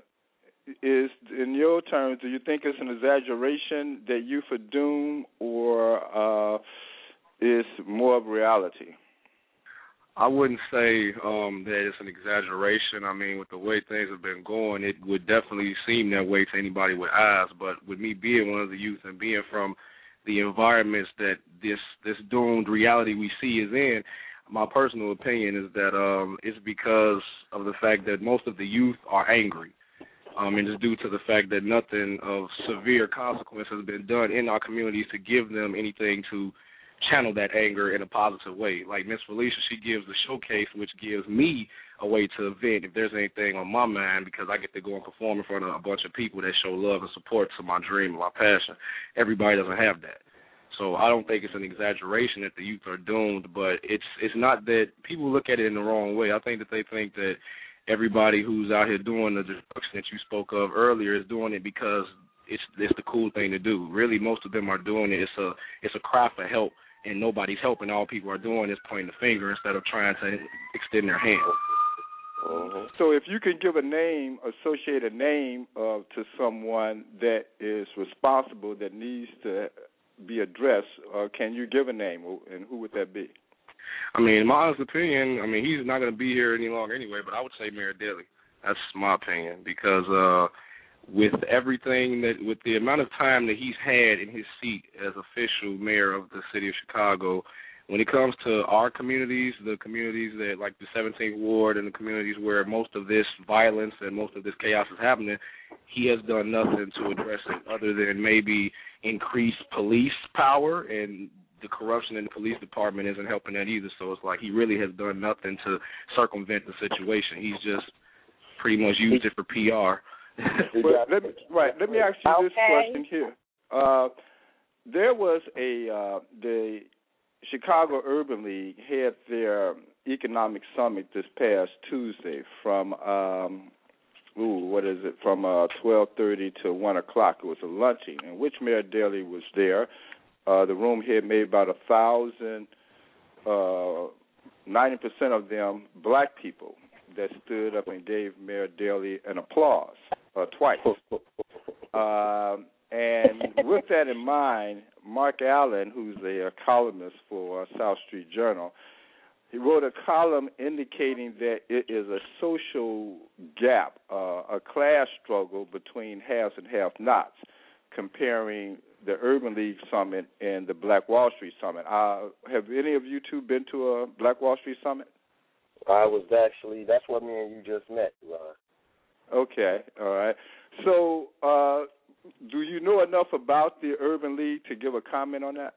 is in your terms, do you think it's an exaggeration that you for doom, or uh, is more of reality? I wouldn't say um that it's an exaggeration. I mean, with the way things have been going, it would definitely seem that way to anybody with eyes. But with me being one of the youth and being from the environments that this this doomed reality we see is in, my personal opinion is that um it's because of the fact that most of the youth are angry. Um, and it's due to the fact that nothing of severe consequence has been done in our communities to give them anything to channel that anger in a positive way. Like Miss Felicia, she gives the showcase, which gives me a way to vent if there's anything on my mind because I get to go and perform in front of a bunch of people that show love and support to my dream and my passion. Everybody doesn't have that. So I don't think it's an exaggeration that the youth are doomed, but it's it's not that people look at it in the wrong way. I think that they think that everybody who's out here doing the destruction that you spoke of earlier is doing it because it's it's the cool thing to do. Really, most of them are doing it. It's a it's a cry for help, and nobody's helping. All people are doing is pointing the finger instead of trying to extend their hand. Mhm. So, if you can give a name, associate a name uh, to someone that is responsible that needs to be addressed, uh, can you give a name, and who would that be? I mean, in my honest opinion, I mean he's not going to be here any longer anyway. But I would say Mayor Daley. That's my opinion because uh with everything that with the amount of time that he's had in his seat as official mayor of the city of Chicago, when it comes to our communities, the communities that like the 17th ward and the communities where most of this violence and most of this chaos is happening, he has done nothing to address it other than maybe increase police power and the corruption in the police department isn't helping that either. So it's like he really has done nothing to circumvent the situation. He's just pretty much used it for PR. Well, let me, right. Let me ask you this question here. Uh, there was a uh, the Chicago Urban League had their economic summit this past Tuesday from um, ooh, what is it? From uh, twelve thirty to one o'clock. It was a luncheon in which Mayor Daley was there. Uh, the room had maybe about a thousand, uh, ninety percent of them black people that stood up and gave Mayor Daley an applause uh, twice. Um, and with that in mind, Mark Allen, who's a, uh columnist for uh, South Street Journal, he wrote a column indicating that it is a social gap, uh, a class struggle between haves and have-nots, comparing the Urban League Summit and the Black Wall Street Summit. Uh, have any of you two been to a Black Wall Street Summit? I was actually that's what me and you just met, Ron. Okay, all right. So, uh, do you know enough about the Urban League to give a comment on that?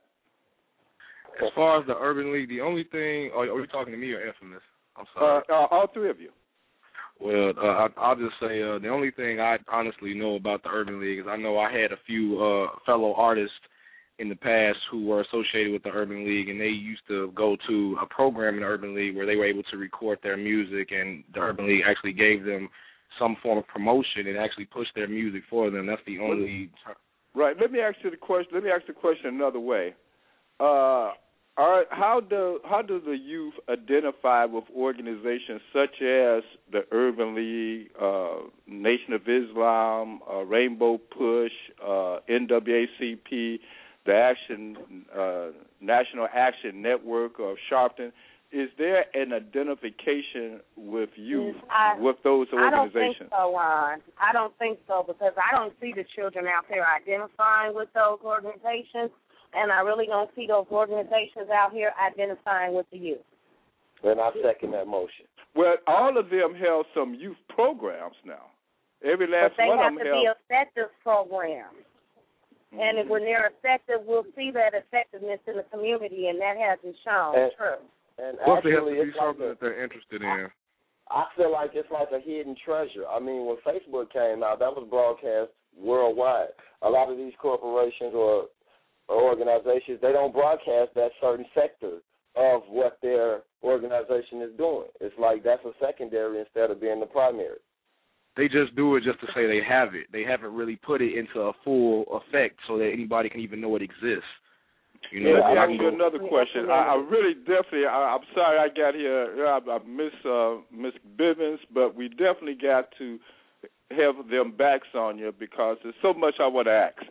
As far as the Urban League, the only thing are, are you talking to me or Infamous? I'm sorry. Uh, uh, all three of you. Well, uh, I, I'll just say uh, the only thing I honestly know about the Urban League is I know I had a few uh, fellow artists in the past who were associated with the Urban League, and they used to go to a program in the Urban League where they were able to record their music, and the Urban League actually gave them some form of promotion and actually pushed their music for them. That's the only. Right. Let me ask you the question. Let me ask the question another way. Uh, are, how do how do the youth identify with organizations such as the Urban League, uh, Nation of Islam, uh, Rainbow Push, uh, NAACP, the Action uh, National Action Network of Sharpton? Is there an identification with youth I, with those organizations? I don't think so, Ron. I don't think so because I don't see the children out there identifying with those organizations and I really don't see those organizations out here identifying with the youth. And I second that motion. Well, all of them have some youth programs now. Every last but they one have of them to be effective programs. And when they're effective, we'll see that effectiveness in the community, and that hasn't shown and, true. And Plus, actually, it has to be something like a, that they're interested in. I feel like it's like a hidden treasure. I mean, when Facebook came out, that was broadcast worldwide. A lot of these corporations or organizations, they don't broadcast that certain sector of what their organization is doing. It's like that's a secondary instead of being the primary. They just do it just to say they have it. They haven't really put it into a full effect so that anybody can even know it exists. You know, yeah, me ask you another question. I, I really definitely, I, I'm sorry I got here. I, I miss uh, Miss Bivens, but we definitely got to have them backs on you because there's so much I want to ask.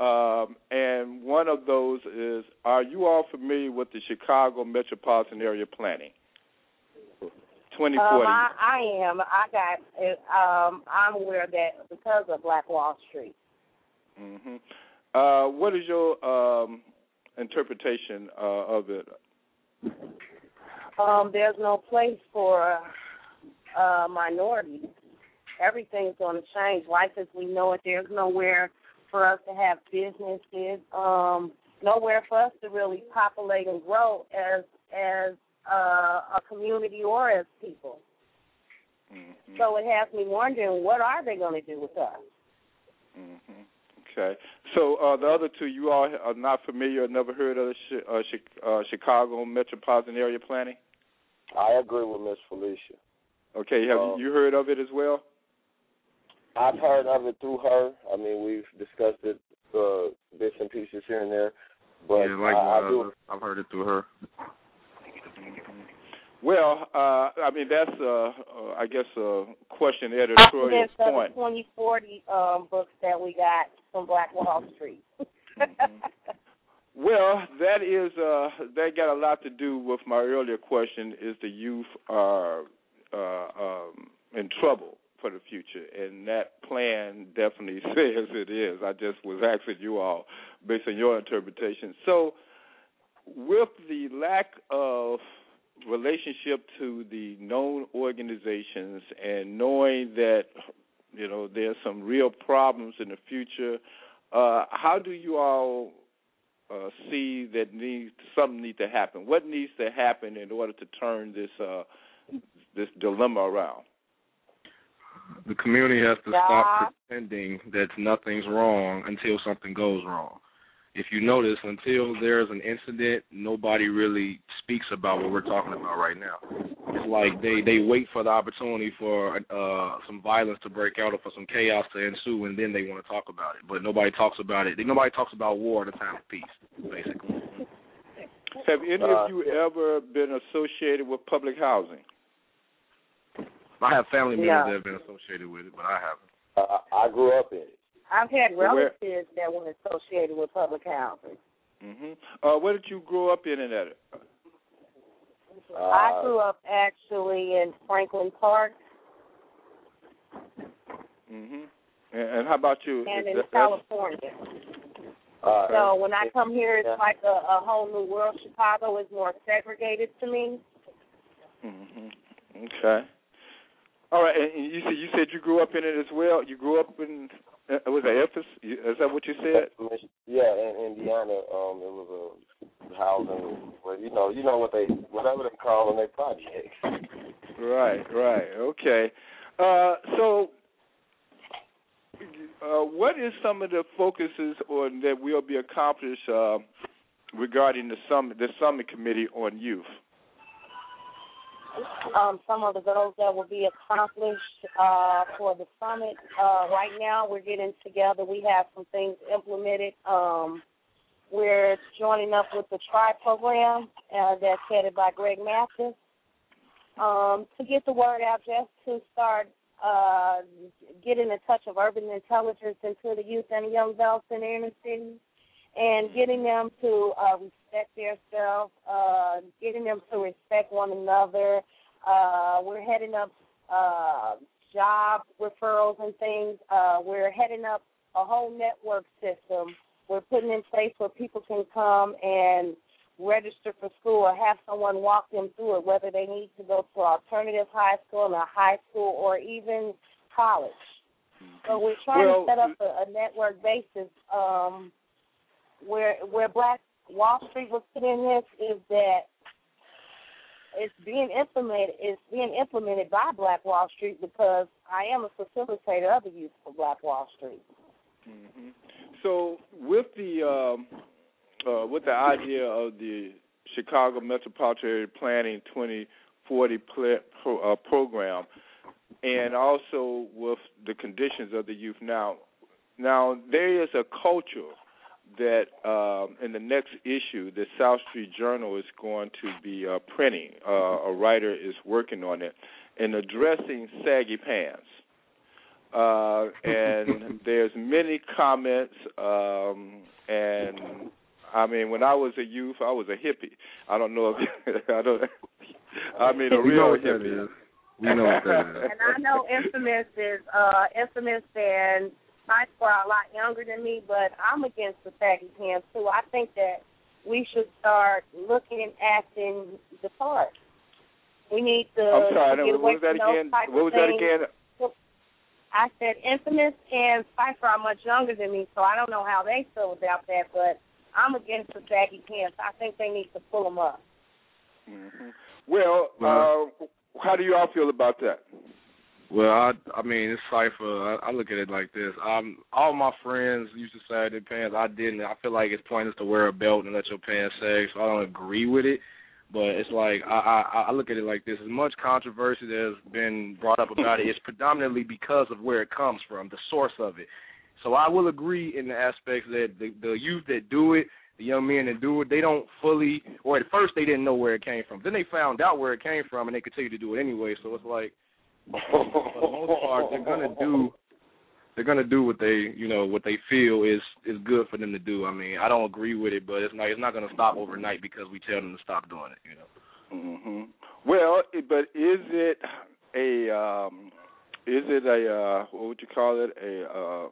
Um, and one of those is, are you all familiar with the Chicago Metropolitan Area Planning? 2040. Um, I, I am. I got. Um, I'm aware of that because of Black Wall Street. hmm Uh, what is your um, interpretation uh, of it? Um, there's no place for uh, minorities. Everything's going to change. Life as we know it, there's nowhere for us to have businesses. Um, nowhere for us to really populate and grow as as uh, a community or as people. Mm-hmm. So it has me wondering, what are they going to do with us? Mm-hmm. Okay. So uh, the other two, you all are not familiar, never heard of the uh, Chicago Metropolitan Area Planning? I agree with Miss Felicia. Okay. Have um, you heard of it as well? I've heard of it through her. I mean, we've discussed it uh, bits and pieces here and there. But yeah, like I, I uh, do. I've heard it through her. Well, uh, I mean that's uh, uh, I guess a question editorial I point. The 2040 um, books that we got from Black Wall Street. mm-hmm. Well, that is uh, that got a lot to do with my earlier question: is the youth are uh, um, in trouble for the future, and that plan definitely says it is. I just was asking you all based on your interpretation. So, with the lack of relationship to the known organizations and knowing that you know there's some real problems in the future, uh, how do you all uh, see that needs something needs to happen? What needs to happen in order to turn this uh, this dilemma around? The community has to yeah. stop pretending that nothing's wrong until something goes wrong. If you notice, until there's an incident, nobody really speaks about what we're talking about right now. It's like they they wait for the opportunity for uh some violence to break out or for some chaos to ensue, and then they want to talk about it. But nobody talks about it. Nobody talks about war at a time of peace, basically. Have any Uh, of you ever been associated with public housing? I have family members Yeah. that have been associated with it, but I haven't. Uh, I grew up in it. I've had Where- relatives that were associated with public housing. hmm Uh, where did you grow up in and at? Uh, I grew up actually in Franklin Park hmm And, and how about you? and in That- California. uh, So when I come here, it's yeah. like a, a whole new world. Chicago is more segregated to me. hmm Okay. All right, and and you said you said you grew up in it as well. You grew up in uh, was it Memphis? Is that what you said? Yeah, in Indiana, um, it was a housing. Well, you know, you know what they, whatever they call them, they projects. Right, right. Okay. Uh, so, uh, what is some of the focuses on that will be accomplished uh, regarding the summit, the summit committee on youth? Um, some of the goals that will be accomplished uh, for the summit. Uh, right now, we're getting together. We have some things implemented. Um, we're joining up with the TRI program uh, that's headed by Greg Mathis um, to get the word out, just to start uh, getting a touch of urban intelligence into the youth and young adults in the inner city, and getting them to uh, respect themselves, uh, getting them to respect one another. Uh, we're heading up uh, job referrals and things. Uh, we're heading up a whole network system. We're putting in place where people can come and register for school or have someone walk them through it, whether they need to go to alternative high school and a high school or even college. So we're trying Well- to set up a, a network basis um, where where Black Wall Street was put in this is that it's being implemented it's being implemented by Black Wall Street because I am a facilitator of the youth for Black Wall Street. hmm So with the um, uh, with the idea of the Chicago Metropolitan Area Planning 2040 pl- pro, uh, program, and also with the conditions of the youth now, now there is a culture that um, in the next issue, the South Street Journal is going to be uh, printing. Uh, a writer is working on it and addressing saggy pants. Uh, and there's many comments, um, and I mean, when I was a youth, I was a hippie. I don't know if I don't. I mean, a We know real what that hippie. We know what that is. And I know Infamous is uh Infamous and Spice are a lot younger than me, but I'm against the saggy pants too. I think that we should start looking and acting the part. We need to I'm sorry. Get don't, away what was that again? What was that again? I said Infamous and Cypher are much younger than me, so I don't know how they feel about that, but I'm against the saggy pants. I think they need to pull them up. hmm Well, Well- uh, how do you all feel about that? Well, I I mean, it's Cypher. I, I look at it like this. Um, all my friends used to say their pants. I didn't. I feel like it's pointless to wear a belt and let your pants sag. So I don't agree with it. But it's like I, I I look at it like this: as much controversy that has been brought up about it, it's predominantly because of where it comes from, the source of it. So I will agree in the aspects that the, the youth that do it, the young men that do it, they don't fully, or at first they didn't know where it came from. Then they found out where it came from, and they continue to do it anyway. So it's like for the most part, they're gonna do they're gonna do what they you know what they feel is is good for them to do. I mean, I don't agree with it, but it's not it's not gonna stop overnight because we tell them to stop doing it. You know. hmm Well, but is it a um, is it a uh, what would you call it a uh,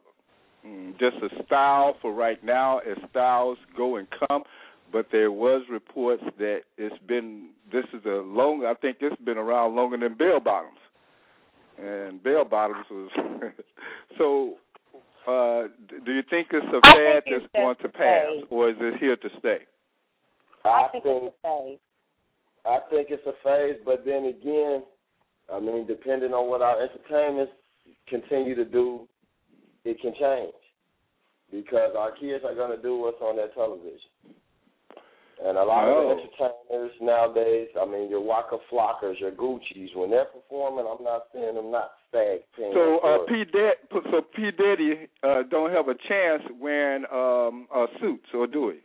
mm, just a style for right now as styles go and come? But there was reports that it's been this is a long I think it's been around longer than bell bottoms, and bell bottoms was so. Uh, do you think it's a I fad it's that's going just to pass, phase. or is it here to stay? I I think think it's a phase. I think it's a phase, but then again, I mean, depending on what our entertainers continue to do, it can change because our kids are going to do what's on their television. And a lot Oh. of the entertainers nowadays, I mean, your Waka Flockas, your Gucci's, when they're performing, I'm not saying them not stag pants. So uh, P. Diddy, so P. Diddy uh, don't have a chance wearing um, uh, suits, or do he?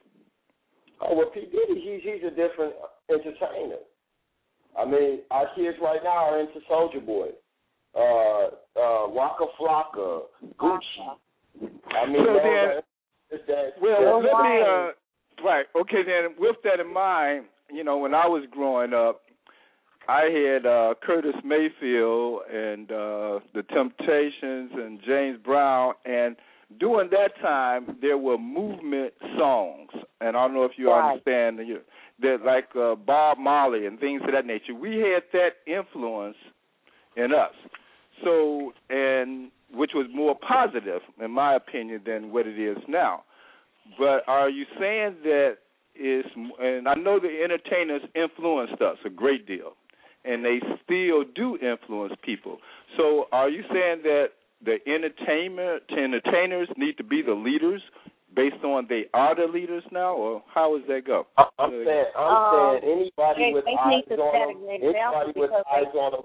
Oh well, P Diddy, he's he's a different entertainer. I mean, our kids right now are into Soulja Boy, uh, uh, Waka Flocka, Gucci. I mean, So then- that, Well, let me. Uh, right. Okay. Then, with that in mind, you know, when I was growing up, I had uh, Curtis Mayfield and uh, the Temptations and James Brown, and during that time there were movement songs, and I don't know if you Right. understand you that like uh, Bob Marley and things of that nature. We had that influence in us. So, and which was more positive, in my opinion, than what it is now. But are you saying that is, and I know the entertainers influenced us a great deal, and they still do influence people. So, are you saying that the entertainment entertainers need to be the leaders based on they are the leaders now, or how does that go? I- I'm saying, I'm Um, saying anybody they- with they eyes on them, anybody with eyes they- on them.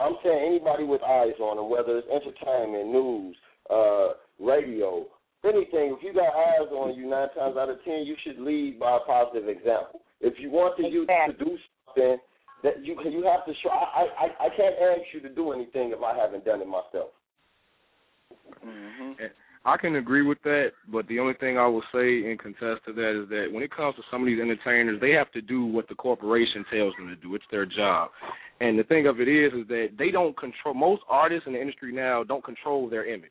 I'm saying anybody with eyes on them, whether it's entertainment, news, uh, radio, anything. If you got eyes on you, nine times out of ten, you should lead by a positive example. If you want the youth to do something, that you you have to show. I, I I can't ask you to do anything if I haven't done it myself. Mm-hmm. I can agree with that, but the only thing I will say in contest to that is that when it comes to some of these entertainers, they have to do what the corporation tells them to do. It's their job. And the thing of it is, is that they don't control. Most artists in the industry now don't control their image.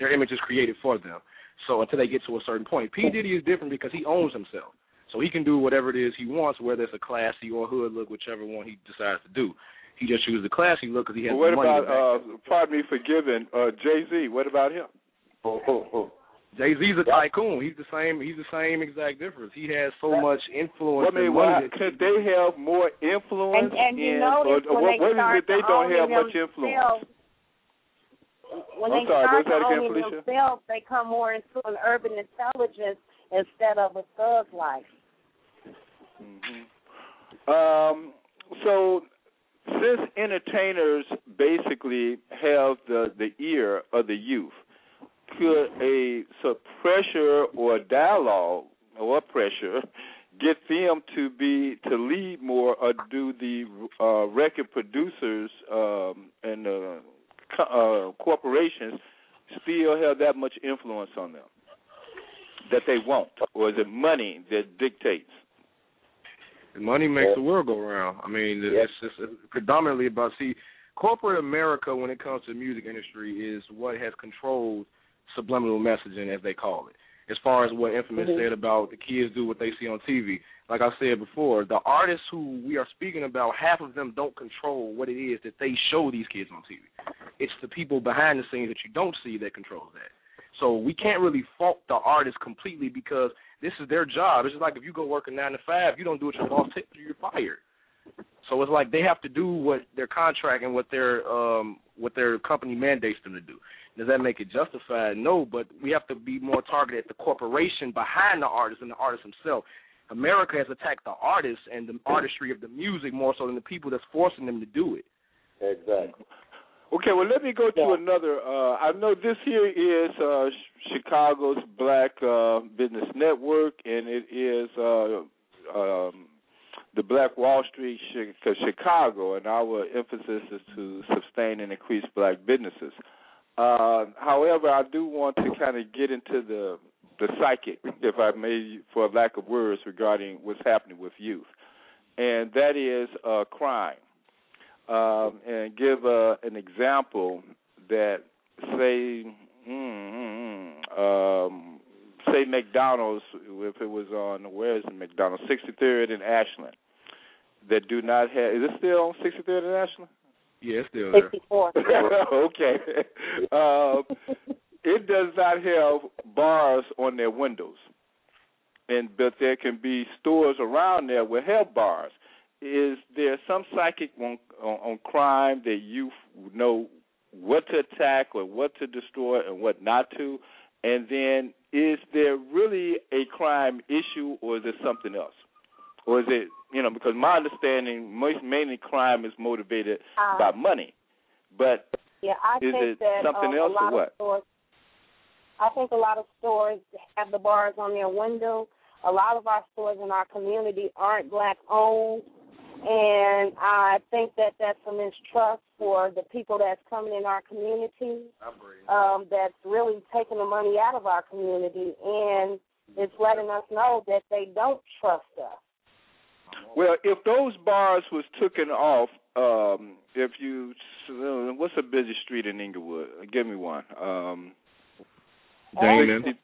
Their image is created for them. So until they get to a certain point, P Diddy is different because he owns himself. So he can do whatever it is he wants, whether it's a classy or hood look, whichever one he decides to do. He just chooses the classy look because he has Well, what the money. about uh, pardon me for giving uh, Jay Z? What about him? Jay Z's a tycoon. He's the same. He's the same exact difference. He has so much influence. Well, I mean, why, could they have more influence? And, and you in, notice or, when what, they what is start it they don't have much themselves, influence? When I'm they sorry, that to again, owning themselves, they come more into an urban intelligence instead of a thug life. Um, so since entertainers basically have the the ear of the youth, could a so pressure or dialogue or pressure get them to be to lead more or do the uh, record producers um, and uh, uh, corporations still have that much influence on them that they won't, or is it money that dictates? Money makes the world go round. I mean, it's just it's predominantly about see corporate America when it comes to the music industry is what has controlled subliminal messaging, as they call it. As far as what Infamous Mhm. said about the kids do what they see on TV, like I said before, the artists who we are speaking about, half of them don't control what it is that they show these kids on TV. It's the people behind the scenes that you don't see that controls that. So we can't really fault the artist completely because this is their job. It's just like if you go work a nine to five, you don't do what your boss tells you, you're fired. So it's like they have to do what their contract and what their um what their company mandates them to do. Does that make it justified? No, but we have to be more targeted at the corporation behind the artist and the artist himself. America has attacked the artists and the artistry of the music more so than the people that's forcing them to do it. Exactly. Okay, well, let me go to another. Uh, I know this here is uh, Chicago's Black uh, Business Network, and it is uh, um, the Black Wall Street Chicago, and our emphasis is to sustain and increase black businesses. Uh, however, I do want to kind of get into the the psychic, if I may, for lack of words, regarding what's happening with youth, and that is uh, crime um, and give uh, an example that say mm, mm, um, say McDonald's if it was on where is it McDonald's 63rd and Ashland that do not have is it still on 63rd and Ashland? Yeah, it's still there. okay. Uh, it does not have bars on their windows, and but there can be stores around there with have bars. Is there some psychic on, on, on crime that you know what to attack or what to destroy and what not to? And then, is there really a crime issue, or is it something else? Or is it, you know, because my understanding, most, mainly crime is motivated Uh, by money. But Yeah, I is think it that something um, else a lot or what? Of stores. I think a lot of stores have the bars on their window. A lot of our stores in our community aren't black owned, and I think that that's a mistrust for the people that's coming in our community. Um, that's really taking the money out of our community, and it's letting us know that they don't trust us. Well, if those bars was taken off, um, if you, what's a busy street in Englewood? Give me one. Um, Damon.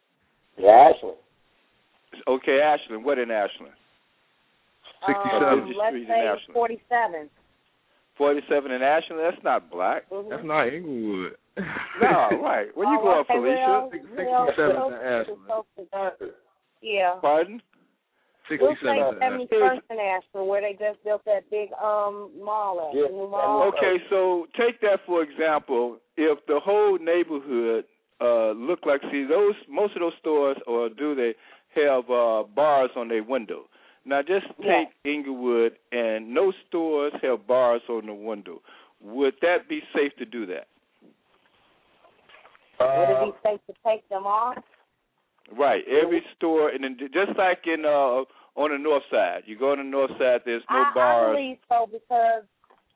Yeah, Ashland. Okay, Ashland. What in Ashland? Um, busy let's say 47. Forty-seven in Ashland. That's not black. That's not Englewood. No, right. Where you Oh, going, okay, well, Felicia? 67 close to to- Ashland. close to that. Yeah. Pardon? We'll say 67 seventy first in Ashland, where they just built that big um mall at. Yeah. the new mall. Okay, so take that for example. If the whole neighborhood uh look like see those most of those stores or do they have uh bars on their window? Now just take Yeah. Englewood and no stores have bars on the window. Would that be safe to do that? Would it Uh, be safe to take them off? Right. Every store and then just like in uh on the north side. You go on the north side there's no I, I bars. believe so because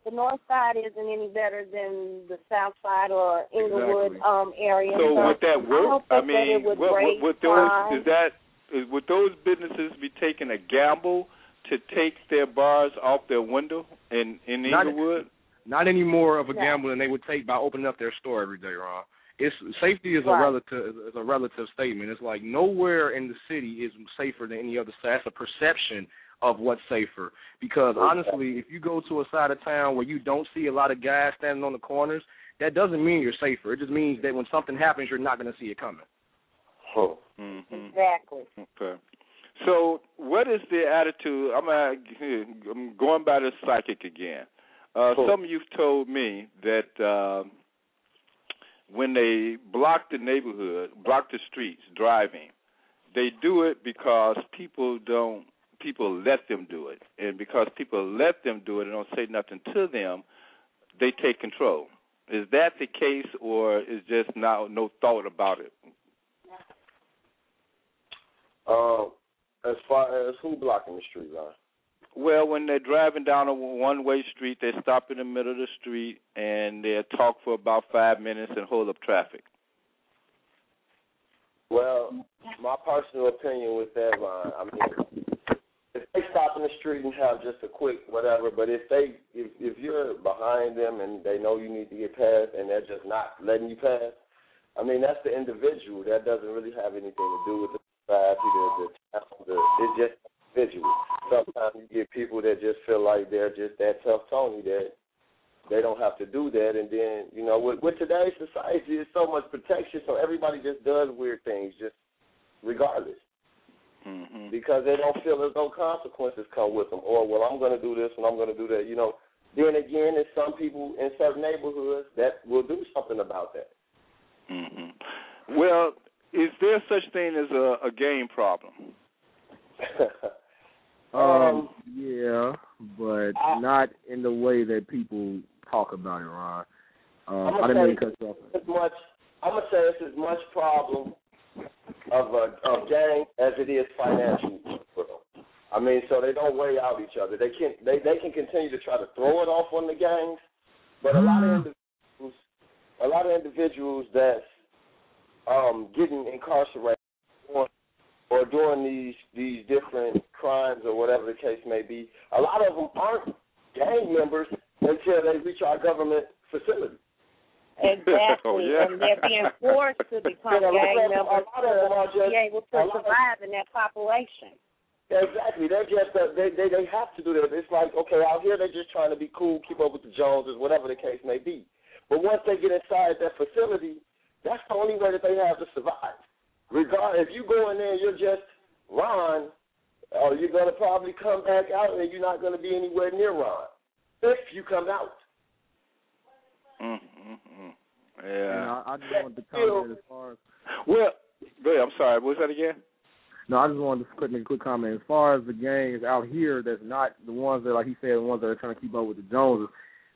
the north side isn't any better than the south side or Englewood Exactly. um area. So would that work? don't I mean, it would what, what, would those crime. is that is, would those businesses be taking a gamble to take their bars off their window in in Englewood? Not any more of a Yeah. gamble than they would take by opening up their store every day, Ron. It's safety is a relative is a relative statement. It's like nowhere in the city is safer than any other side. That's a perception of what's safer. Because honestly, if you go to a side of town where you don't see a lot of guys standing on the corners, that doesn't mean you're safer. It just means that when something happens, you're not going to see it coming. Oh. Mm-hmm. Exactly. Okay. So, what is the attitude? I'm uh, I'm going by the psychic again. Uh, Cool. Some of you've told me that uh, when they block the neighborhood, block the streets driving, they do it because people don't. People let them do it, and because people let them do it and don't say nothing to them, they take control. Is that the case, or is just now no thought about it? Um, as far as who blocking the street line? Well, when they're driving down a one-way street, they stop in the middle of the street and they talk for about five minutes and hold up traffic. Well, my personal opinion with that line, I mean, if they stop in the street and have just a quick whatever, but if they, if if you're behind them and they know you need to get past and they're just not letting you pass, I mean that's the individual. That doesn't really have anything to do with the society, the the town. The, it's just individual. Sometimes you get people that just feel like they're just that tough Tony that they don't have to do that. And then, you know, with, with today's society, there's so much protection, so everybody just does weird things, just regardless, Mm-hmm. because they don't feel as though consequences come with them. Or, well, I'm going to do this and I'm going to do that. You know, then again, there's some people in certain neighborhoods that will do something about that. Mm-hmm. Well, is there such thing as a, a game problem? Um, yeah, but I- not in the way that people talk about it, Ron. Um, I'm I gonna didn't mean say to cut you off. as much. I'm gonna say it's as much problem of a of gang as it is financial. world. I mean, so they don't weigh out each other. They can they they can continue to try to throw it off on the gangs, but a lot of individuals, a lot of individuals that's um, getting incarcerated or, or doing these these different crimes or whatever the case may be, a lot of them aren't gang members until they reach our government facility. Exactly. Oh, yeah. And they're being forced to become Yeah, gang a members lot of them are to just be able to a lot of- survive in that population. Exactly. They're just uh, they they they have to do that. It's like okay, out here they're just trying to be cool, keep up with the Joneses, whatever the case may be. But once they get inside that facility, that's the only way that they have to survive. Regard if you go in there, and you're just Ron, or you're gonna probably come back out and you're not gonna be anywhere near Ron if you come out. Mm-hmm. You Yeah. know, I, I just wanted to comment as far as Well, go. I'm sorry. What was that again? no, I just wanted to quick make a quick comment. As far as the gangs out here, that's not the ones that, like he said, the ones that are trying to keep up with the Joneses.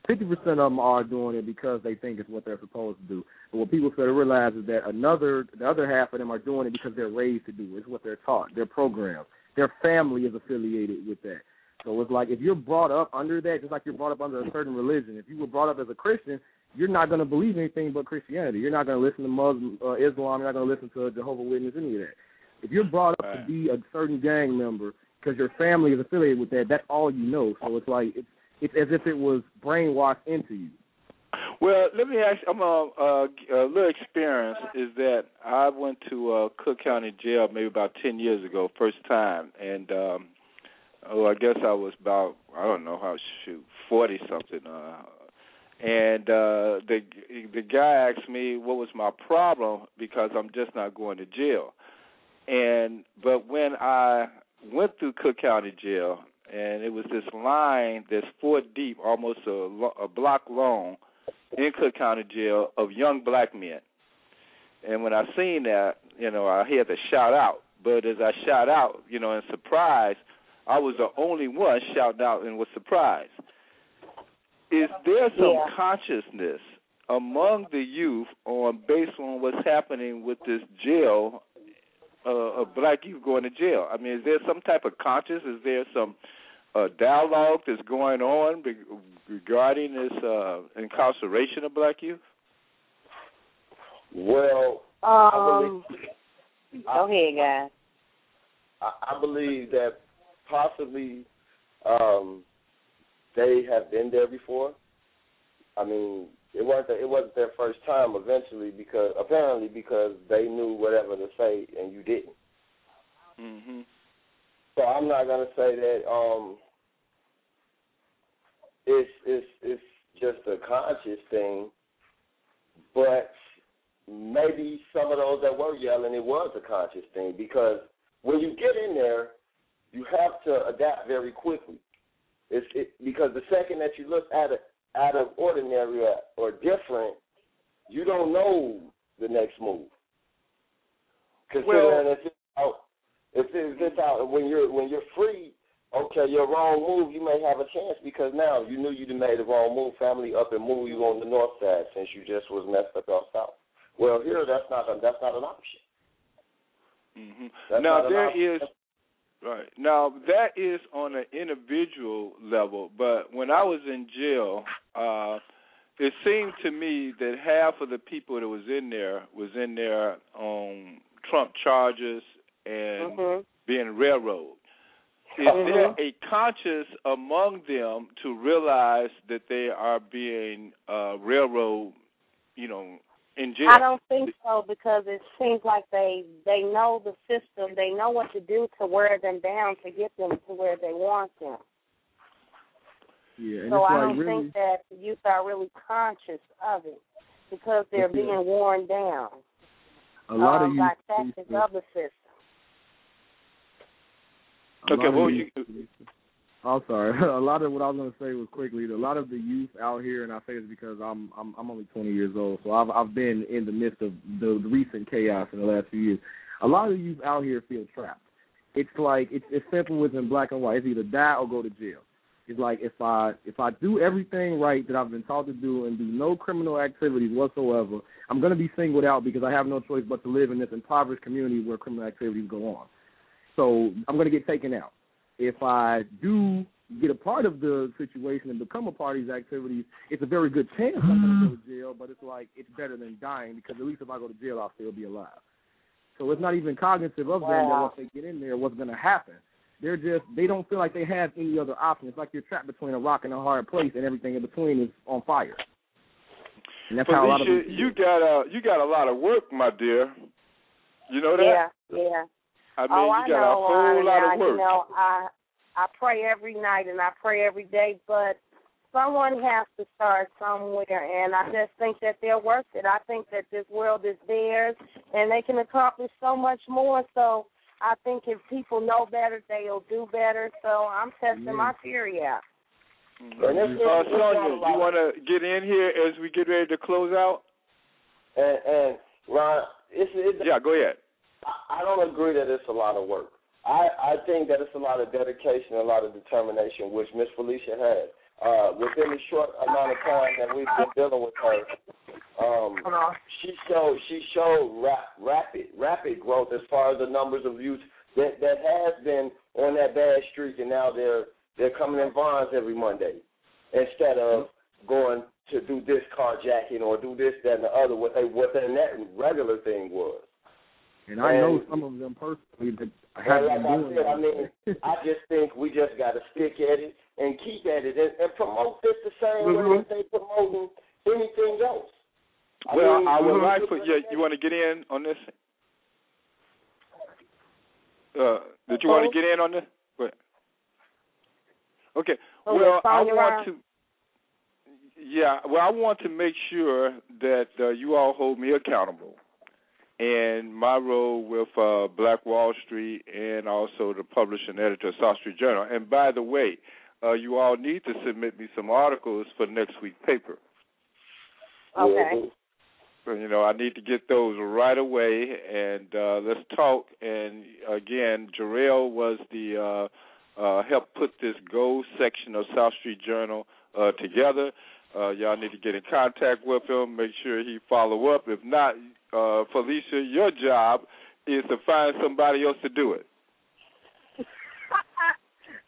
Fifty percent of them are doing it because they think it's what they're supposed to do. But what people fail to realize is that another, the other half of them are doing it because they're raised to do it. It's what they're taught. They're programmed. Their family is affiliated with that. So it's like if you're brought up under that, just like you're brought up under a certain religion. If you were brought up as a Christian, you're not going to believe anything but Christianity. You're not going to listen to Muslim, uh, Islam. You're not going to listen to Jehovah Witness, any of that. If you're brought up to be a certain gang member because your family is affiliated with that, that's all you know. So it's like it's it's as if it was brainwashed into you. Well, let me ask. I'm a, a, a little experience is that I went to uh, Cook County Jail maybe about ten years ago, first time, and um, oh, I guess I was about I don't know how shoot forty something. Uh, and uh, the the guy asked me what was my problem because I'm just not going to jail. And but when I went through Cook County Jail, and it was this line that's four deep, almost a, a block long, in Cook County Jail of young black men. And when I seen that, you know, I had to shout out. But as I shout out, you know, in surprise, I was the only one shouting out and was surprised. Is there some Yeah. consciousness among the youth on based on what's happening with this jail uh, of black youth going to jail? I mean, is there some type of conscious? Is there some uh, dialogue that's going on be- regarding this uh, incarceration of black youth? Well, Um, go ahead, guys. I, I believe that possibly um, they have been there before. I mean, it wasn't it wasn't their first time. Eventually, because apparently because they knew whatever to say and you didn't. Mm-hmm. So I'm not gonna say that um, it's it's it's just a conscious thing, but maybe some of those that were yelling, it was a conscious thing because when you get in there, you have to adapt very quickly. It's it, because the second that you look at it out of ordinary or, or different, you don't know the next move. Considering Well- if it's out, if it's out when you're when you're free, okay, your wrong move, you may have a chance because now you knew you'd made the wrong move. Family up and move you on the north side since you just was messed up out south. Well, here that's not a, that's not an option. Mm-hmm. That's Now there option. is right now that is on an individual level, but when I was in jail, uh, it seemed to me that half of the people that was in there was in there on Trump charges and hmm being railroad. Is Mhm. there a conscious among them to realize that they are being uh, railroad, you know, in jail? I don't think so because it seems like they they know the system. They know what to do to wear them down to get them to where they want them. Yeah, and so it's I like don't really, think that the youth are really conscious of it because they're Okay. being worn down a lot um, of by youth. tactics of the system. Okay, what youth- you? I'm sorry. a lot of what I was going to say was quickly. A lot of the youth out here, and I say this because I'm I'm I'm only 20 years old, so I've I've been in the midst of the, recent chaos in the last few years. A lot of the youth out here feel trapped. It's like it's it's simple within black and white. It's either die or go to jail. It's like if I if I do everything right that I've been taught to do and do no criminal activities whatsoever, I'm going to be singled out because I have no choice but to live in this impoverished community where criminal activities go on. So I'm going to get taken out. If I do get a part of the situation and become a part of these activities, it's a very good chance I'm going to go to hmm. jail. But it's like it's better than dying because at least if I go to jail, I'll still be alive. So it's not even cognitive of them that once they get in there, what's going to happen. They're just they don't feel like they have any other option. It's like you're trapped between a rock and a hard place, and everything in between is on fire. And that's how a lot of you got a you got a lot of work, my dear. You know that? Yeah, yeah. I mean, oh, you I got know, a whole Lana. lot now, of work. You know, I I pray every night and I pray every day, but someone has to start somewhere, and I just think that they're worth it. I think that this world is theirs, and they can accomplish so much more. So I think if people know better, they'll do better. So I'm testing my theory out. And it's, Uh, it's, it's Sonia, not you want to get in here as we get ready to close out? and and Ron, it's it, Yeah, go ahead. I don't agree that it's a lot of work. I I think that it's a lot of dedication, a lot of determination, which Miss Felicia had. Uh, within the short amount of time that we've been dealing with her, um, she showed she showed rap, rapid rapid growth as far as the numbers of youth that that has been on that bad streak, and now they're they're coming in bonds every Monday instead of going to do this carjacking or do this that and the other. What they what their net regular thing was. And I know some of them personally that Well, have like been I doing said, I that. mean, I just think we just got to stick at it and keep at it and, and promote this the same way Mhm. that they promoting anything else. I Well, mean, I would like for you. You want to get in on this? Uh, did you want to get in on this? Go ahead. Okay. Oh, Well, I want to. Yeah. Well, I want to make sure that uh, you all hold me accountable, and my role with uh, Black Wall Street and also the publisher and editor of South Street Journal. And by the way, uh, you all need to submit me some articles for next week's paper. Okay. you know, I need to get those right away, and uh, let's talk. And again, Jarrell was the uh, uh, help put this gold section of South Street Journal uh, together. Uh, y'all need to get in contact with him. Make sure he follow up. If not, uh, Felicia, your job is to find somebody else to do it.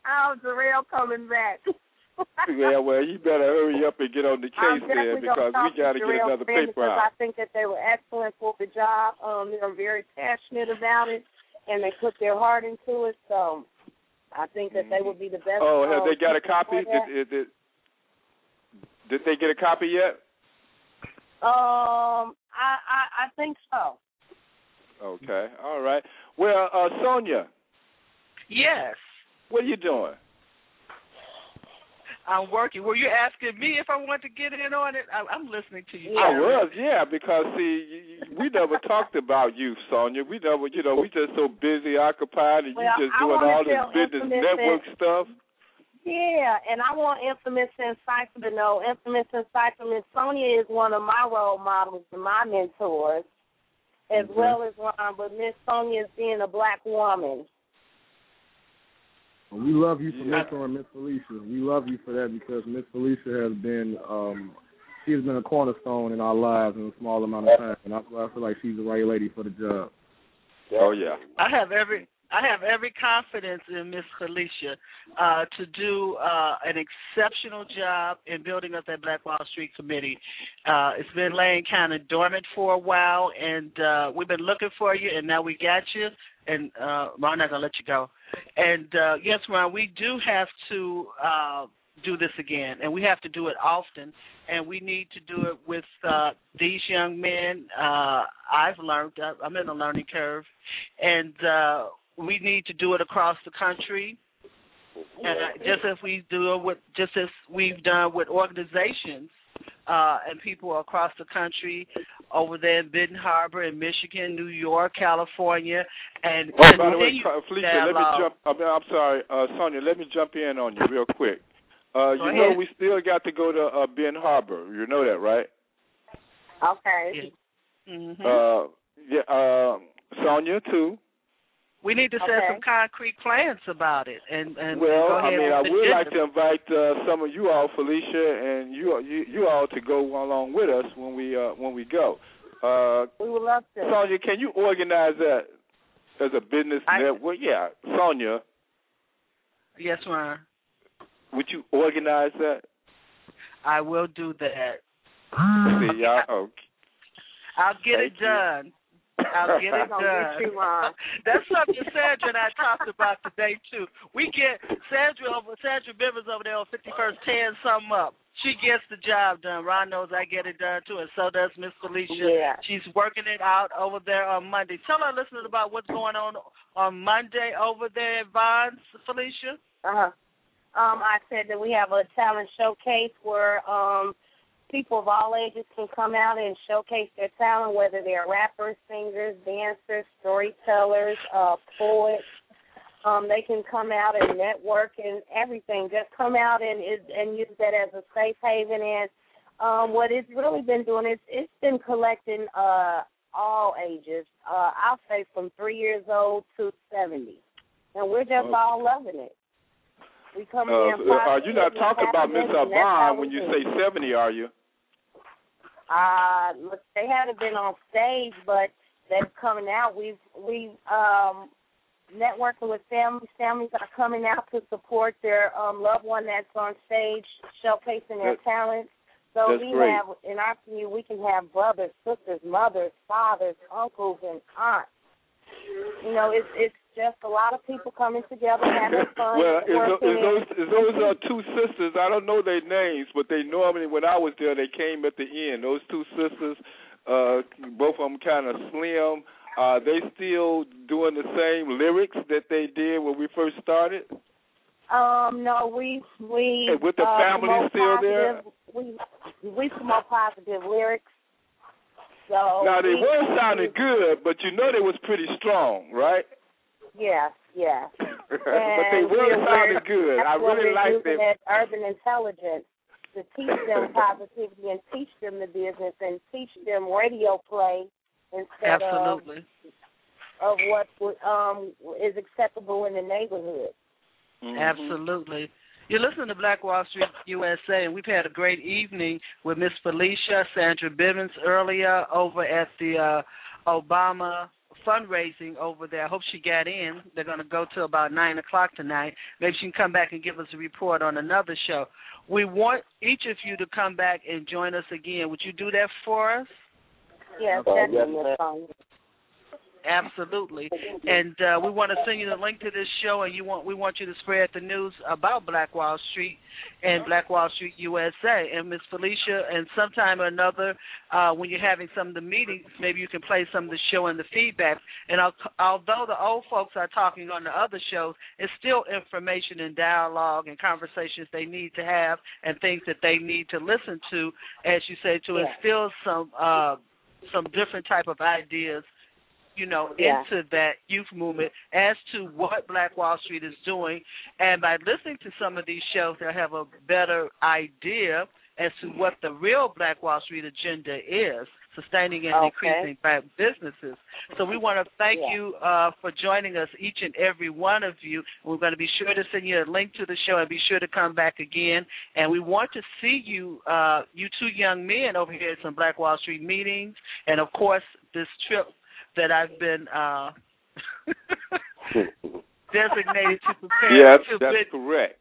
oh, Jarrell coming back. yeah, well, you better hurry up and get on the case there because we got to get another paper out. I think that they were excellent for the job. Um, they were very passionate about it, and they put their heart into it. So I think that they would be the best. Oh, have um, they got a copy? Did, did, did they get a copy yet? Um, I I, I think so. Okay, all right. Well, uh, Sonia. Yes. What are you doing? I'm working. Were you asking me if I want to get in on it? I, am listening to you. I was, yeah, because see, we never talked about you, Sonia. We never, you know, we just so busy, occupied, and well, you just I doing all this business network that, stuff. Yeah, and I want Infamous and Cypher to know. Infamous and Cypher, Miss Sonia is one of my role models and my mentors, as mm-hmm. well as Ron. But Miss Sonia is being a black woman. We love you for mentoring Miss Felicia. We love you for that because Miss Felicia has been um she has been a cornerstone in our lives in a small amount of time, and I, I feel like she's the right lady for the job. Oh yeah. I have every I have every confidence in Miss Felicia uh, to do uh, an exceptional job in building up that Black Wall Street Committee. Uh, it's been laying kind of dormant for a while, and uh, we've been looking for you, and now we got you. And uh, I'm not gonna let you go. And uh, yes, Ron, we do have to uh, do this again, and we have to do it often. And we need to do it with uh, these young men. Uh, I've learned. I'm in a learning curve, and uh, we need to do it across the country. And uh, just as we do it with, just as we've done with organizations uh, and people across the country, over there in Benton Harbor, in Michigan, New York, California, and oh, by the way, Felicia, let me jump. I mean, I'm sorry, uh, Sonia. Let me jump in on you real quick. Uh, you ahead. know, we still got to go to uh, Benton Harbor. You know that, right? Okay. Yeah. Mm-hmm. Uh, yeah. Uh, Sonia too. We need to set okay. some concrete plans about it, and and well, I mean, I would like to invite uh, some of you all, Felicia, and you you, you all to go along with us when we uh, when we go. Uh, we would love to. Sonia, can you organize that as a business I, network? Yeah, Sonia. Yes, Ron. Would you organize that? I will do that. See, y'all, okay. I'll get Thank it done. I'll get it done. You, That's something Sandra and I talked about today too. We get Sandra over Sandra Bivens over there on fifty first tearing something up. She gets the job done. Ron knows I get it done too, and so does Miss Felicia. Yeah. She's working it out over there on Monday. Tell our listeners about what's going on on Monday over there at Vons, Felicia. Uh huh. Um, I said that we have a talent showcase where um people of all ages can come out and showcase their talent, whether they're rappers, singers, dancers, storytellers, uh, poets. Um, they can come out and network and everything. Just come out and and use that as a safe haven. And um, what it's really been doing is it's been collecting uh, all ages. Uh, I'll say from three years old to seventy, and we're just Okay. all loving it. We come Uh, in. are you not talking about Miss Miss Avon when you say seventy? Are you? Uh, they haven't been on stage, but they're coming out. We've we um networking with families. Families are coming out to support their um loved one that's on stage, showcasing their That- talent. So that's we great. have in our community we can have brothers, sisters, mothers, fathers, uncles, and aunts. You know, it's it's just a lot of people coming together having fun. well, those is those uh, two sisters? I don't know their names, but they normally when I was there, they came at the end. Those two sisters, uh, both of them kind of slim. Are they still doing the same lyrics that they did when we first started? Um, no, we we And with the uh, family still there? positive- We we promote positive lyrics. So now they we, were sounding good, but you know they was pretty strong, right? Yes, yes. but they And were we're- sounding we're- good. That's I what really we're liked using it. that urban intelligence. to teach them positivity and teach them the business and teach them radio play instead Absolutely. of of what um is acceptable in the neighborhood. Mm-hmm. Absolutely. You're listening to Black Wall Street USA, and we've had a great evening with Miss Felicia Sandra Bivens earlier over at the uh, Obama fundraising over there. I hope she got in. They're going to go till about nine o'clock tonight. Maybe she can come back and give us a report on another show. We want each of you to come back and join us again. Would you do that for us? Yes, Uh, that's yes, in ma'am. song. Absolutely. And uh, we want to send you the link to this show, and you want we want you to spread the news about Black Wall Street and Black Wall Street USA. And Miss Felicia, and sometime or another, uh, when you're having some of the meetings, maybe you can play some of the show and the feedback. And al- although the old folks are talking on the other shows, it's still information and dialogue and conversations they need to have, and things that they need to listen to, as you say, to Yeah. instill some uh, some different type of ideas you know, Yeah. into that youth movement as to what Black Wall Street is doing. And by listening to some of these shows, they'll have a better idea as to what the real Black Wall Street agenda is, sustaining and Okay. increasing black businesses. So we want to thank Yeah. you uh, for joining us, each and every one of you. We're going to be sure to send you a link to the show and be sure to come back again. And we want to see you, uh, you two young men over here at some Black Wall Street meetings. And of course, this trip that I've been uh, designated to prepare Yes, to that's bid correct.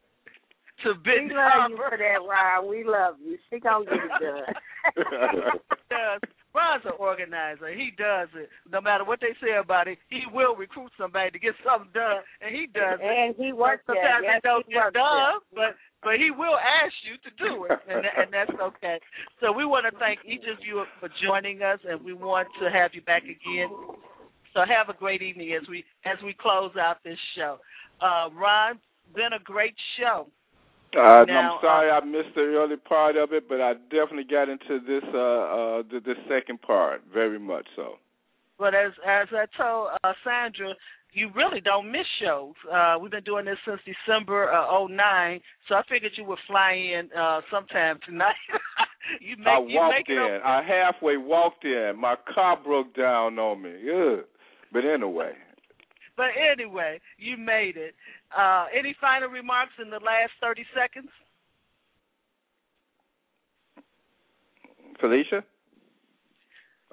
to bid We love you for that, Ron. We love you. She gonna get it done. does. Ron's an organizer. He does it. No matter what they say about it, he will recruit somebody to get something done, and he does it. and he works there. Sometimes Yes, it don't he get works done, but but he will ask you to do it, and and that's okay. So we want to thank each of you for joining us, and we want to have you back again. So have a great evening as we as we close out this show. Uh, Ron, been a great show. Uh, Now, I'm sorry I missed the early part of it, but I definitely got into this uh uh the, the second part very much so. But as as I told uh, Sandra, you really don't miss shows. Uh, we've been doing this since December uh, 09, so I figured you would fly in uh, sometime tonight. you make I you make it in. I halfway walked in. My car broke down on me. Ugh. But anyway, But anyway, you made it. Uh, any final remarks in the last 30 seconds? Felicia.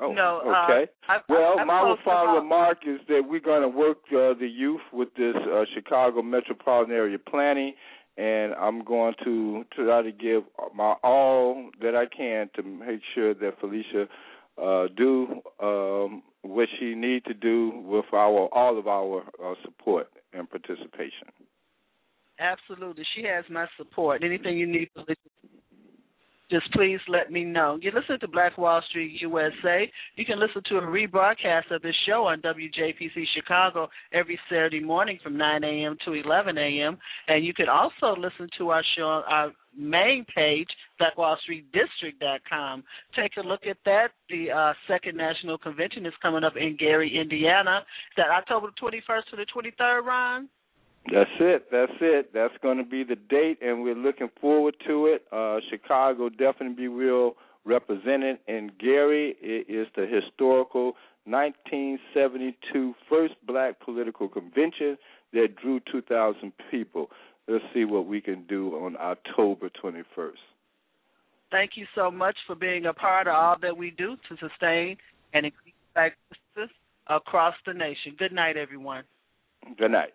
Oh, no. Uh, okay. I, Well, I, my final remark is that we're going to work uh, the youth with this uh, Chicago metropolitan area planning, and I'm going to try to give my all that I can to make sure that Felicia uh, do um, what she need to do with our all of our uh, support and participation. Absolutely. She has my support. Anything you need, just please let me know. You listen to Black Wall Street USA. You can listen to a rebroadcast of this show on WJPC Chicago every Saturday morning from 9 a.m. to 11 a.m. And you can also listen to our show on our main page, blackwallstreetdistrict.com. Take a look at that. The uh, second national convention is coming up in Gary, Indiana. Is that October 21st to the 23rd, Ron? That's it. That's it. That's going to be the date, and we're looking forward to it. Uh, Chicago definitely be real represented, and Gary it is the historical 1972 first black political convention that drew 2,000 people. Let's see what we can do on October 21st. Thank you so much for being a part of all that we do to sustain and increase black justice across the nation. Good night, everyone. Good night.